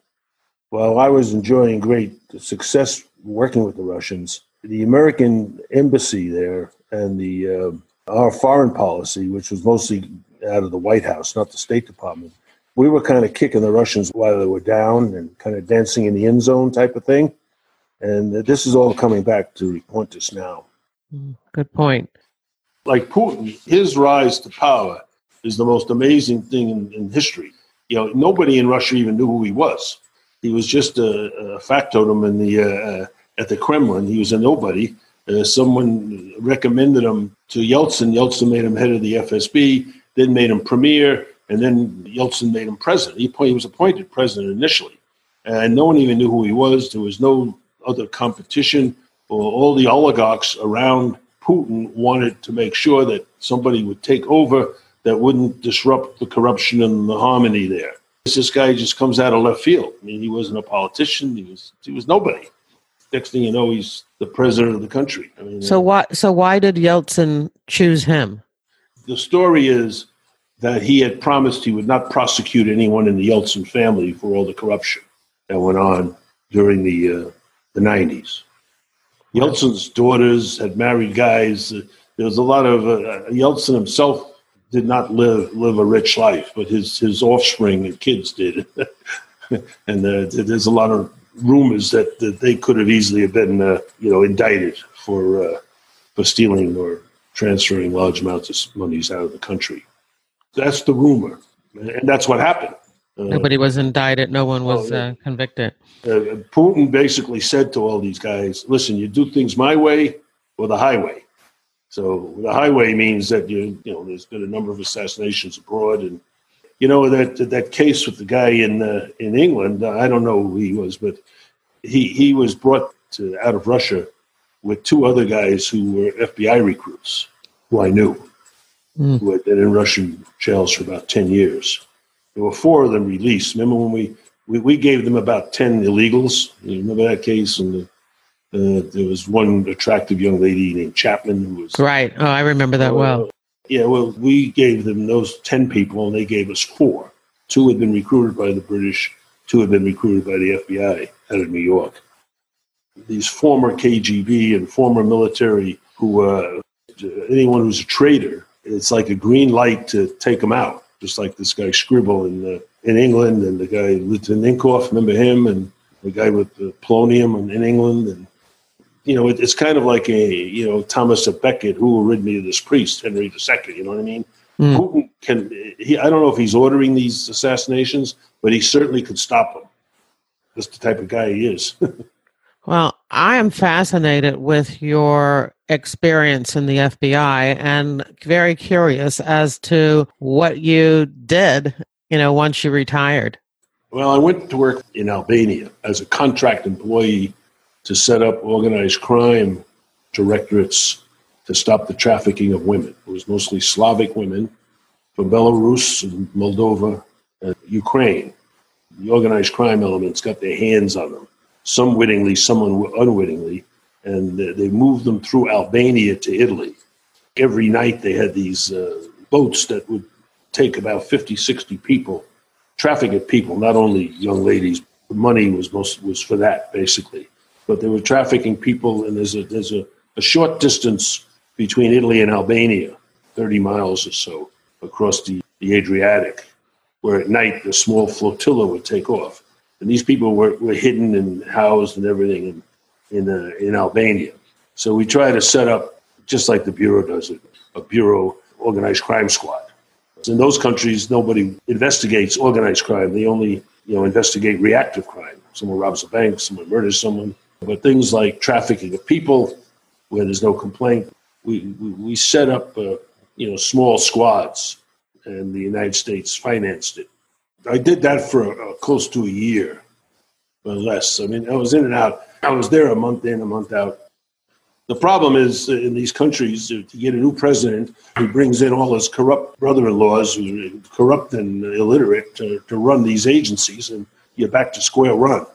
while I was enjoying great success working with the Russians, the American embassy there and the uh, our foreign policy, which was mostly out of the White House, not the State Department, we were kind of kicking the Russians while they were down and kind of dancing in the end zone type of thing. And this is all coming back to haunt us now. Mm, good point. Like Putin, his rise to power is the most amazing thing in, in history. You know, nobody in Russia even knew who he was. He was just a, a factotum in the uh, at the Kremlin. He was a nobody. Uh, someone recommended him to Yeltsin. Yeltsin made him head of the FSB, then made him premier, and then Yeltsin made him president. He, he was appointed president initially, and no one even knew who he was. There was no other competition. All the oligarchs around Putin wanted to make sure that somebody would take over that wouldn't disrupt the corruption and the harmony there. This guy just comes out of left field. I mean, he wasn't a politician. He was he was nobody. Next thing you know, he's the president of the country. I mean, so why so why did Yeltsin choose him? The story is that he had promised he would not prosecute anyone in the Yeltsin family for all the corruption that went on during the uh, the nineties. Yeltsin's daughters had married guys. there was a lot of uh, Yeltsin himself did not live live a rich life, but his his offspring and kids did. and uh, there's a lot of rumors that, that they could have easily have been uh, you know indicted for uh, for stealing or transferring large amounts of monies out of the country. That's the rumor, and that's what happened. Uh, Nobody was indicted. No one was uh, convicted. Uh, Putin basically said to all these guys, "Listen, you do things my way or the highway." So the highway means that you you know there's been a number of assassinations abroad, and you know that that case with the guy in uh, in England. I don't know who he was, but he he was brought to, out of Russia with two other guys who were FBI recruits who I knew, mm. who had been in Russian jails for about ten years. There were four of them released. Remember when we we, we gave them about ten illegals? You remember that case? And the, uh, there was one attractive young lady named Chapman who was right. Oh, I remember that uh, well. Yeah, well, we gave them those ten people, and they gave us four. Two had been recruited by the British. Two had been recruited by the FBI out of New York. These former KGB and former military who, uh, anyone who's a traitor, it's like a green light to take them out. Just like this guy Skripal in uh, in England, and the guy Lieutenant Inkoff, remember him, and the guy with the polonium in England, and you know, it, it's kind of like a, you know, Thomas of Becket, who will rid me of this priest, Henry II, you know what I mean? Mm. Putin can, he, I don't know if he's ordering these assassinations, but he certainly could stop them. That's the type of guy he is. well, I am fascinated with your experience in the FBI and very curious as to what you did, you know, once you retired. Well, I went to work in Albania as a contract employee to set up organized crime directorates to stop the trafficking of women. It was mostly Slavic women from Belarus and Moldova and Ukraine. The organized crime elements got their hands on them, some wittingly, some unwittingly, and they moved them through Albania to Italy. Every night they had these uh, boats that would take about 50, 60 people, trafficking people, not only young ladies. The money was most was for that basically but they were trafficking people, and there's a there's a, a short distance between Italy and Albania, 30 miles or so across the, the Adriatic, where at night the small flotilla would take off. And these people were, were hidden and housed and everything in, in, uh, in Albania. So we try to set up, just like the Bureau does it, a Bureau organized crime squad. In those countries, nobody investigates organized crime. They only you know, investigate reactive crime. Someone robs a bank, someone murders someone, but things like trafficking of people, where there's no complaint, we, we, we set up, uh, you know, small squads, and the United States financed it. I did that for uh, close to a year, or less. I mean, I was in and out. I was there a month in, a month out. The problem is uh, in these countries, uh, to get a new president who brings in all his corrupt brother-in-laws who corrupt and illiterate to, to run these agencies, and you're back to square one.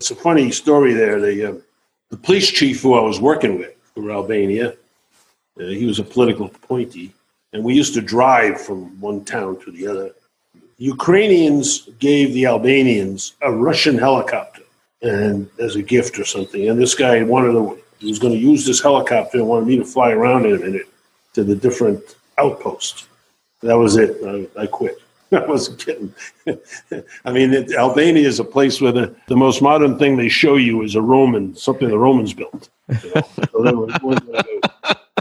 It's a funny story there. The, uh, the police chief who I was working with for Albania, uh, he was a political appointee, and we used to drive from one town to the other. Ukrainians gave the Albanians a Russian helicopter and as a gift or something. And this guy wanted to, he was going to use this helicopter and wanted me to fly around in it to, to the different outposts. That was it. I, I quit. I wasn't kidding. I mean, it, Albania is a place where the, the most modern thing they show you is a Roman, something the Romans built. You know? so there was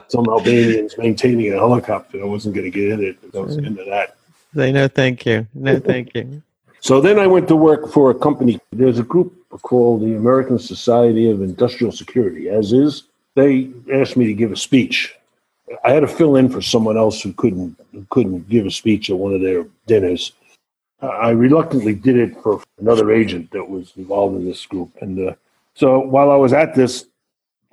some Albanians maintaining a helicopter. I wasn't going to get in it. I was into that. Say no, thank you. No, thank you. So then I went to work for a company. There's a group called the American Society of Industrial Security, as is. They asked me to give a speech I had to fill in for someone else who couldn't who couldn't give a speech at one of their dinners. I reluctantly did it for another agent that was involved in this group, and uh, so while I was at this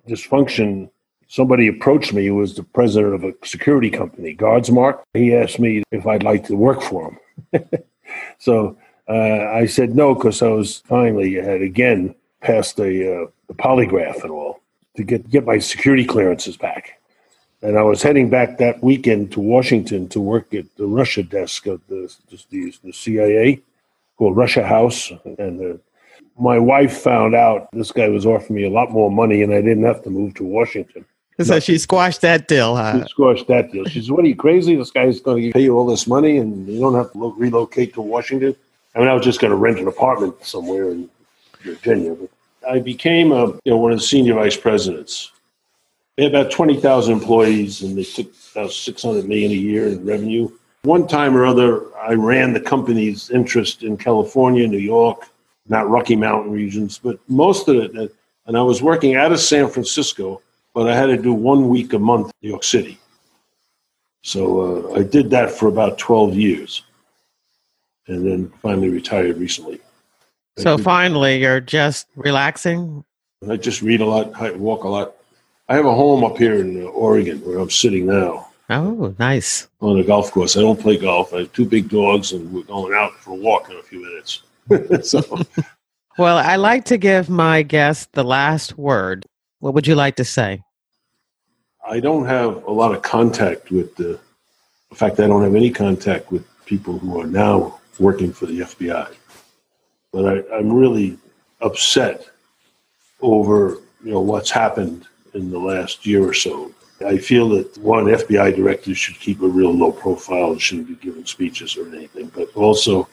this function, somebody approached me who was the president of a security company, Guardsmark. He asked me if I'd like to work for him. so uh, I said no because I was finally had again passed a, uh, a polygraph and all to get get my security clearances back. And I was heading back that weekend to Washington to work at the Russia desk of the, the, the CIA called Russia House. And uh, my wife found out this guy was offering me a lot more money and I didn't have to move to Washington. So no. she squashed that deal, huh? She squashed that deal. She said, What are you crazy? This guy's going to pay you all this money and you don't have to relocate to Washington. I mean, I was just going to rent an apartment somewhere in Virginia. But I became a, you know, one of the senior vice presidents they had about 20,000 employees and they took about 600 million a year in revenue. One time or other, I ran the company's interest in California, New York, not Rocky Mountain regions, but most of it. And I was working out of San Francisco, but I had to do one week a month in New York City. So uh, I did that for about 12 years and then finally retired recently. So finally, you're just relaxing? I just read a lot, I walk a lot. I have a home up here in Oregon where I'm sitting now. Oh, nice. On a golf course. I don't play golf. I have two big dogs and we're going out for a walk in a few minutes. so Well, I like to give my guest the last word. What would you like to say? I don't have a lot of contact with the in fact I don't have any contact with people who are now working for the FBI. But I, I'm really upset over you know what's happened in the last year or so. I feel that one FBI director should keep a real low profile and shouldn't be giving speeches or anything, but also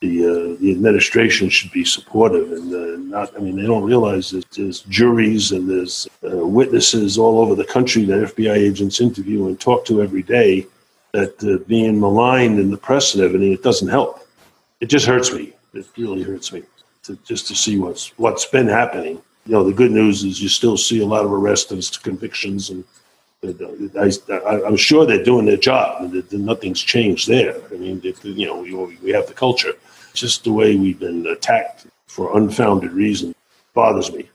the uh, the administration should be supportive and uh, not. I mean, they don't realize that there's juries and there's uh, witnesses all over the country that FBI agents interview and talk to every day that uh, being maligned in the press and everything it doesn't help. It just hurts me. It really hurts me to just to see what's what's been happening you know, the good news is you still see a lot of arrests and convictions, and uh, I, am sure they're doing their job. Nothing's changed there. I mean, you know, we, we have the culture. Just the way we've been attacked for unfounded reasons bothers me.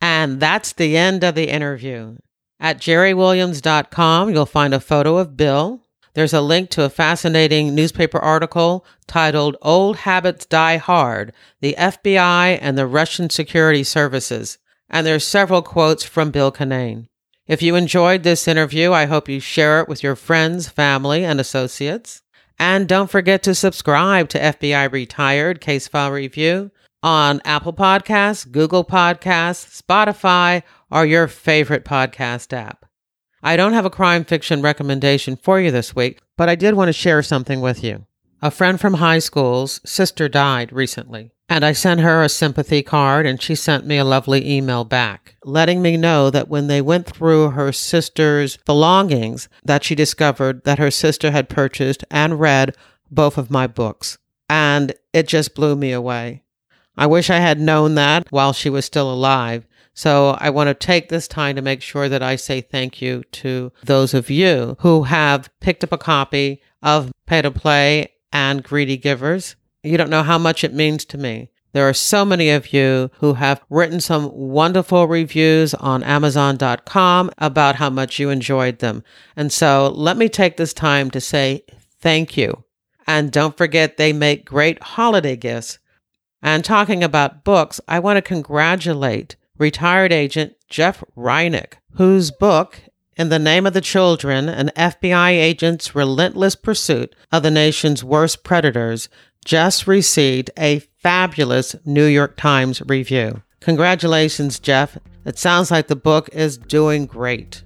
And that's the end of the interview. At jerrywilliams.com, you'll find a photo of Bill there's a link to a fascinating newspaper article titled Old Habits Die Hard The FBI and the Russian Security Services. And there's several quotes from Bill Kinane. If you enjoyed this interview, I hope you share it with your friends, family, and associates. And don't forget to subscribe to FBI Retired Case File Review on Apple Podcasts, Google Podcasts, Spotify, or your favorite podcast app. I don't have a crime fiction recommendation for you this week, but I did want to share something with you. A friend from high school's sister died recently, and I sent her a sympathy card, and she sent me a lovely email back, letting me know that when they went through her sister's belongings, that she discovered that her sister had purchased and read both of my books. And it just blew me away. I wish I had known that while she was still alive so I want to take this time to make sure that I say thank you to those of you who have picked up a copy of Pay to Play and Greedy Givers. You don't know how much it means to me. There are so many of you who have written some wonderful reviews on Amazon.com about how much you enjoyed them. And so let me take this time to say thank you. And don't forget, they make great holiday gifts. And talking about books, I want to congratulate retired agent Jeff Rinek, whose book, In the Name of the Children, an FBI agent's relentless pursuit of the nation's worst predators, just received a fabulous New York Times review. Congratulations, Jeff. It sounds like the book is doing great.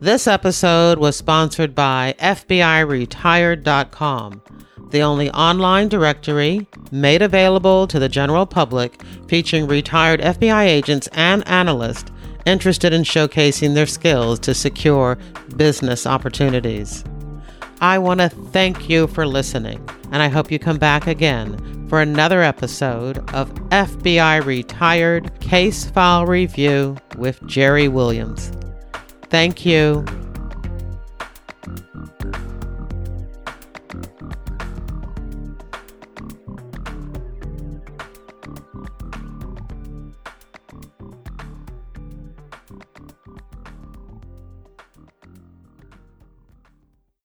This episode was sponsored by FBIRetired.com, the only online directory made available to the general public featuring retired FBI agents and analysts interested in showcasing their skills to secure business opportunities. I want to thank you for listening, and I hope you come back again for another episode of FBI Retired Case File Review with Jerry Williams. Thank you.